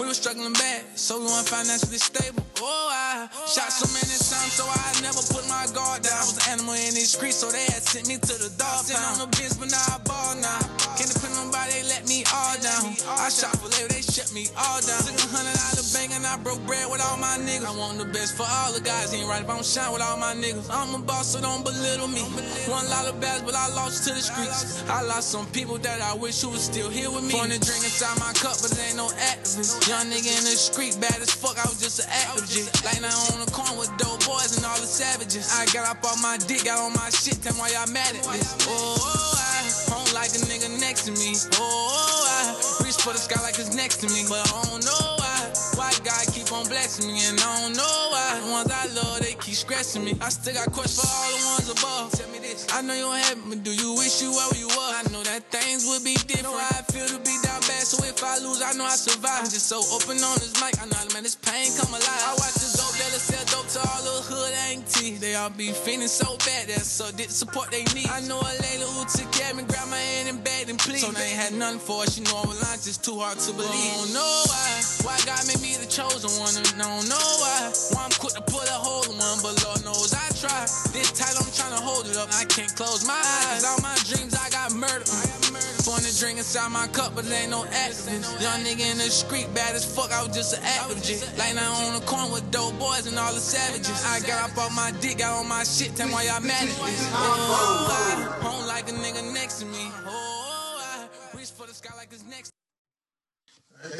We were struggling bad, so we weren't financially stable. Oh, I shot so many times, so I never put my guard down. I was an animal in these streets, so they had sent me to the dog pound. on the bench, but now I ball now. Can't depend on nobody, me all down. I shot for labor, they shut me all down. Took a hundred out of the bank and I broke bread with all my niggas. I want the best for all the guys, ain't right if I don't shine with all my niggas. I'm a boss, so don't belittle me. One lot of bags, but I lost to the streets. I lost some people that I wish who was still here with me. Pouring the drink inside my cup, but it ain't no activist. Young nigga in the street, bad as fuck, I was just an activist. Like now on the corner with dope boys and all the savages. I got up on my dick, got on my shit, tell me why y'all mad at this. Oh, I don't like a nigga next to me. Oh, I reach for the sky like it's next to me, but I don't know why. Why God keep on blessing me, and I don't know why. The ones I love, they keep stressing me. I still got questions for all the ones above. Tell me this. I know you don't have me, do you wish you were where you were? I know that things would be different. Know how I feel to be down bad, so if I lose, I know I survive. I'm just so open on this mic, I know, man, this pain come alive. I watch dope dealers sell dope to all the hood aunties. They all be feeling so bad, that's so did support they need. I know a lady who took care of me, grabbed my hand and begged and please. So they ain't had nothing for her, she know I'm lying, just too hard to believe. I don't know why, why God made me the chosen one, and I don't know why. Why I'm quick to put a hole in one, but Lord knows I try. This tight, I'm trying to hold it up, I can't close my eyes. All my dreams, I got murdered. Pouring drink inside my cup, but it ain't no accident. Young nigga in the street, bad as fuck, I was just an active G. Like now on the corner with dope boys and all the savages. I got up on my dick, got on my shit, tell me why y'all mad at this. Oh, I don't like a nigga next to me. Oh, I reach for the sky like it's next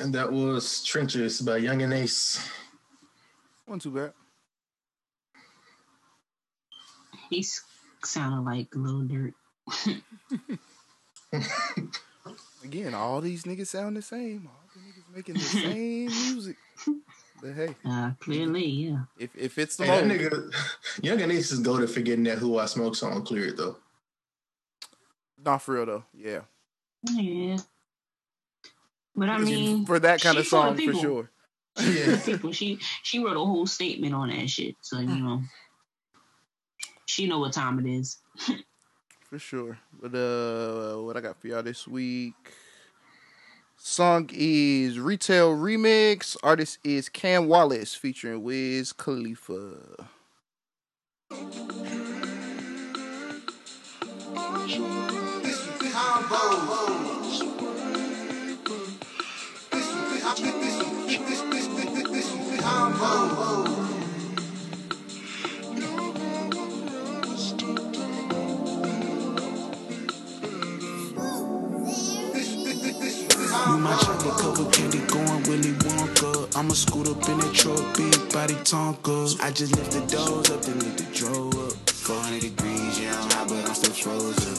And that was Trenches by Yungeen Ace. One too bad. He sounded like Lil Durk. Again, all these niggas sound the same. All the niggas making the same music. But hey, Uh, clearly, yeah. if if it's the Hey, that moment, nigga, Yungeen Ace is go to forgetting that Who I Smoke song cleared though. not for real though. Yeah, Yeah. But I mean, for that kind of song, for sure. Yeah. people. She she wrote a whole statement on that shit. So you know, she know what time it is. For sure. But uh what I got for y'all this week. Song is Retail Remix. Artist is Cam Wallace featuring Wiz Khalifa. My chocolate covered candy going Willy Wonka. I'ma scoot up in that truck, big body Tonka. I just lift the doors up, then lift the drawer up. 400 degrees, yeah, I'm hot, but I'm still frozen.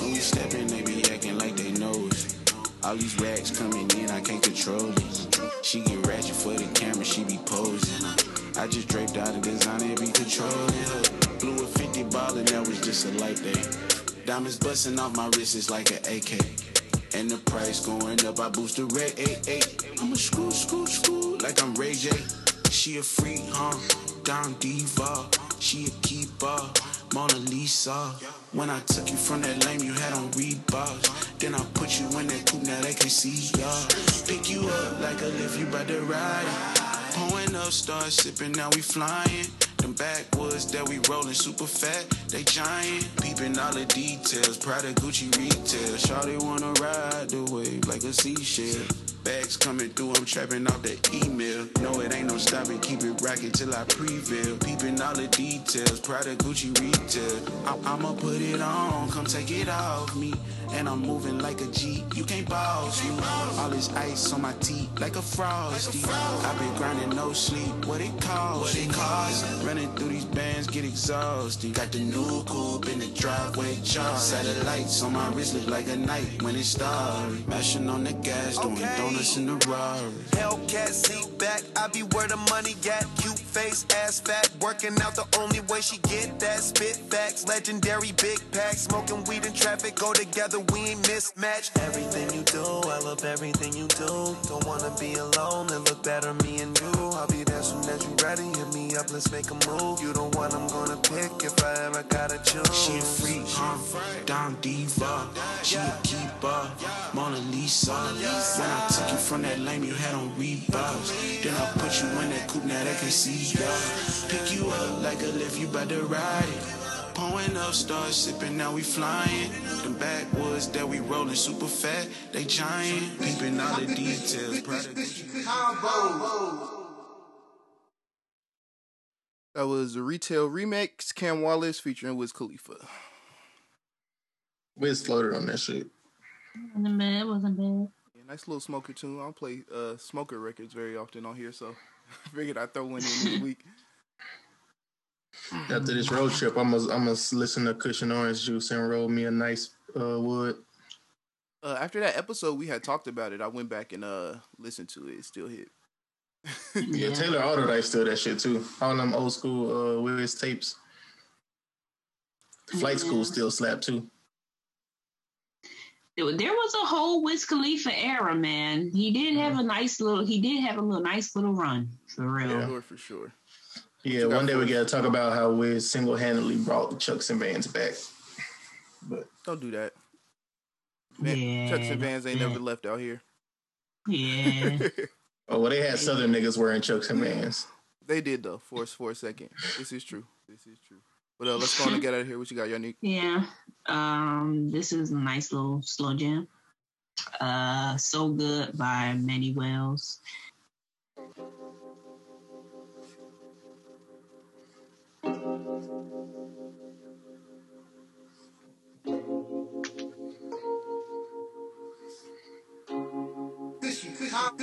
When we step in, they be acting like they know us. All these racks coming in, I can't control it. She get ratchet for the camera, she be posing. I just draped out a designer, be controlling her. Blew a 50 ball and that was just a light day. Diamonds busting off my wrist, it's like an AK. And the price going up, I boost the red 88. I'm a screw, screw, screw, like I'm Ray J. She a freak, huh? Down diva. She a keeper, Mona Lisa. When I took you from that lane, you had on Reeboks. Then I put you in that coupe, now they can see ya. Pick you up like a lift, you bout to ride it. Pulling up, start sipping, now we flying. Backwoods that we rollin' super fat, they giant. Peeping all the details, Prada Gucci retail. Shawty wanna ride the wave like a seashell. Bags coming through, I'm trapping off the email. No, it ain't no stopping, keep it rocking till I prevail. Peeping all the details, Prada Gucci retail. I- I'ma put it on, come take it off me. And I'm moving like a G, you can't boss me. All this ice on my teeth, like a frosty. I've been grinding no sleep, what it cost? What it cost? Running through these bands, get exhausted. Got the new coupe in the driveway, charge. Satellites on my wrist look like a night when it started. Mashing on the gas, doing donuts in the Rari. Hellcat seat back, I be where the money at. Cute face, ass fat, working out the only way she get that. Spit facts, legendary big packs, smoking weed in traffic go together. We ain't mismatched. Everything you do, I love everything you do. Don't wanna be alone, it look better me and you. I'll be there soon as you ready. Hit me up, let's make a move. You the one I'm gonna pick if I ever gotta choose. She a freak, huh? Down diva. She a keeper. Mona Lisa. When I took you from that lane, you had on Reeboks. Then I put you in that coupe, now they can see ya. Pick you up like a lift, you to ride it. Pouring up, start sipping, now we flying. Them backwoods that we rolling super fat, they giant. Peeping all the details. Prada That was a retail remix, Cam Wallace featuring Wiz Khalifa. Wiz floated on that shit. Wasn't bad. It wasn't bad. Yeah, nice little smoker tune. I don't play uh, smoker records very often on here, so I figured I'd throw one in this week. After this road trip, I'm gonna I'm gonna listen to Kush and Orange Juice and roll me a nice uh, wood. Uh, after that episode we had talked about it, I went back and uh listened to it. It still hit. Yeah, Yeah. Taylor Alderdice still that shit too. All them old school uh, Wiz tapes. Flight School still slap too. There was- a whole Wiz Khalifa era, man. He did have a nice little. He did have a little nice little run for real. Yeah. For sure. Yeah, one day we gotta talk about how we single handedly brought the Chucks and Vans back. But Don't do that. Man, Yeah, Chucks and Vans ain't yeah. never left out here. Yeah. oh well, they had Southern niggas wearing Chucks and Vans. they did though, for for a second. This is true. This is true. But uh, let's go on and get out of here. What you got, Yannick? Yeah. Um, this is a nice little slow jam. Uh, So Good by Manny Wells.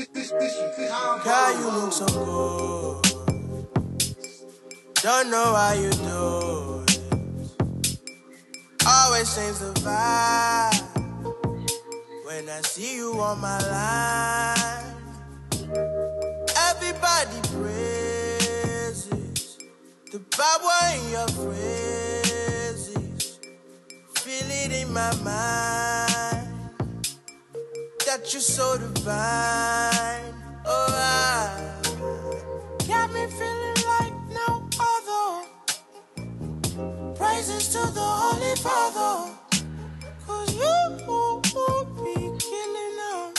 God, you look so good. Don't know why you do it. Always change the vibe when I see you on my line. Everybody praises the power in your phrases. Feel it in my mind that you're so divine. Oh, I got me feeling like no other. Praises to the Holy Father. Cause you be killing them.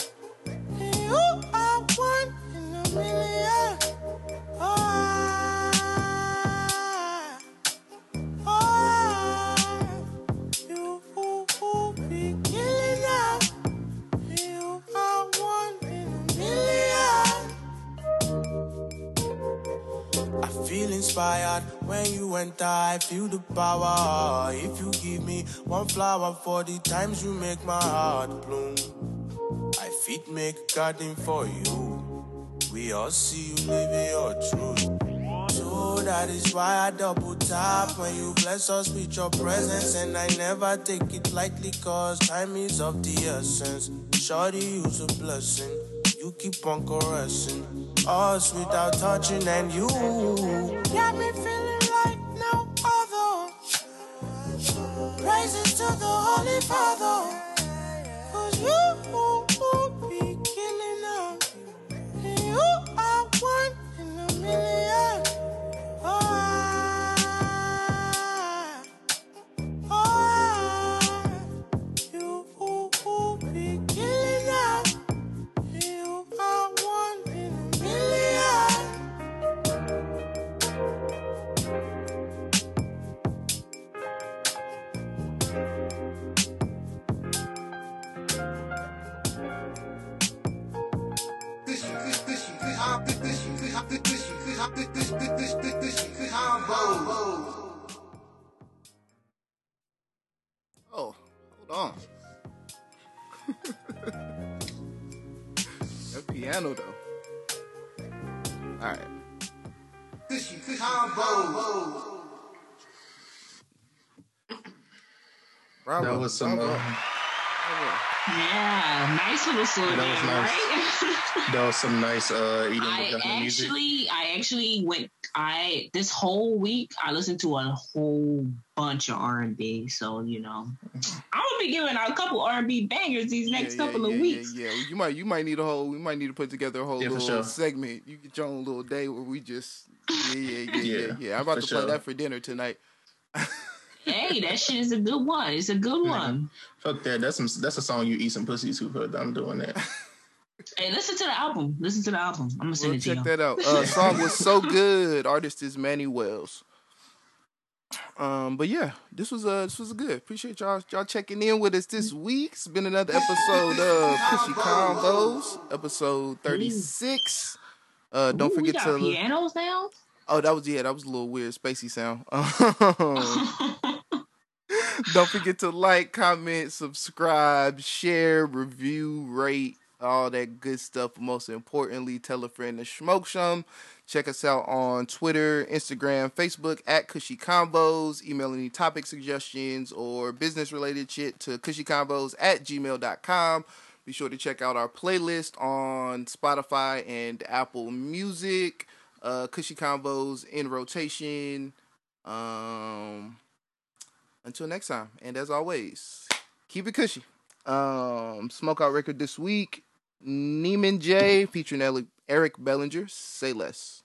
And you are one in a million. Inspired when you enter. I feel the power. If you give me one flower for the times you make my heart bloom, I fit make a garden for you. We all see you living your truth. So that is why I double tap when you bless us with your presence. And I never take it lightly, cause time is of the essence. Shorty, you's a blessing. You keep on caressing us without touching, and you got me feeling like no other. Praises to the Holy Father. Cause you be killing them. And you are one in a million. Piano though. All right. Bravo. That was some. bravo. Uh, Yeah, nice little slow That was nice. right? that was some nice uh, eating I vagina music. actually, I actually went. I this whole week I listened to a whole bunch of R and B. So you know, I'm gonna be giving out a couple R and B bangers these next Yeah, couple yeah, of yeah, weeks. Yeah, yeah, you might you might need a whole we might need to put together a whole Yeah, little sure. segment. You get your own little day where we just yeah yeah yeah yeah Yeah, yeah. I'm about for to play that for dinner tonight. Hey, that shit is a good one. It's a good one. Fuck that. That's some. That's a song you eat some pussy to. But I'm doing that. Hey, listen to the album. Listen to the album. I'm gonna send Well, it to check you. that out. Uh, song was so good. Artist is Manny Wells. Um, but yeah, this was uh this was good. Appreciate y'all y'all checking in with us this week. It's been another episode of Cushy Combos, episode thirty six. Uh, don't Ooh, forget to pianos now. Oh, that was yeah, that was a little weird, spacey sound. Don't forget to like, comment, subscribe, share, review, rate, all that good stuff. Most importantly, tell a friend to smoke some. Check us out on Twitter, Instagram, Facebook at Cushy Combos. Email any topic suggestions or business related shit to cushycombos at gmail.com. Be sure to check out our playlist on Spotify and Apple Music. Uh, Cushy Combos in rotation. Um, until next time, and as always, keep it cushy. Um, Smokeout record this week. Neiman J featuring Ele- Eric Bellinger. Say less.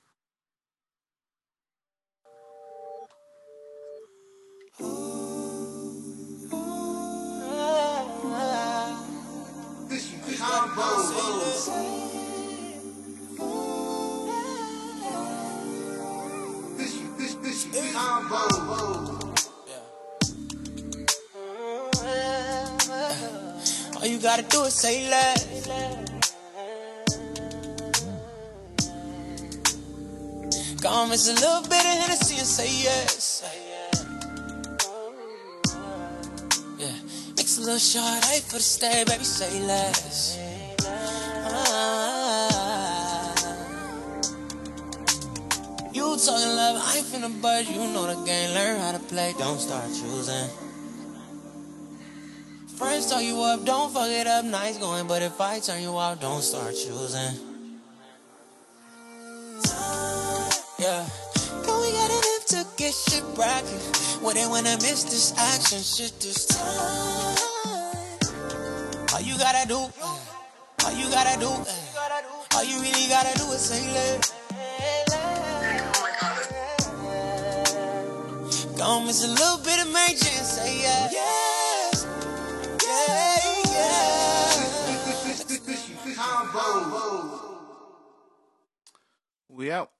All you gotta do is say less. Come miss a little bit of Hennessy and say yes. Yeah, mix a little short hey, for the stay, baby, say less. Ah. You talking love, I ain't finna budge. You know the game, learn how to play. Don't start choosing. Friends talk you up, don't fuck it up. Nice going, but if I turn you out, don't start choosing. Yeah. But we gotta live to get shit rockin'. Wouldn't wanna miss this action shit this time. All you gotta do, all you gotta do, all you really gotta do is say let. Gonna miss a little bit of major and say yeah. Yes. Yeah, yeah. We out.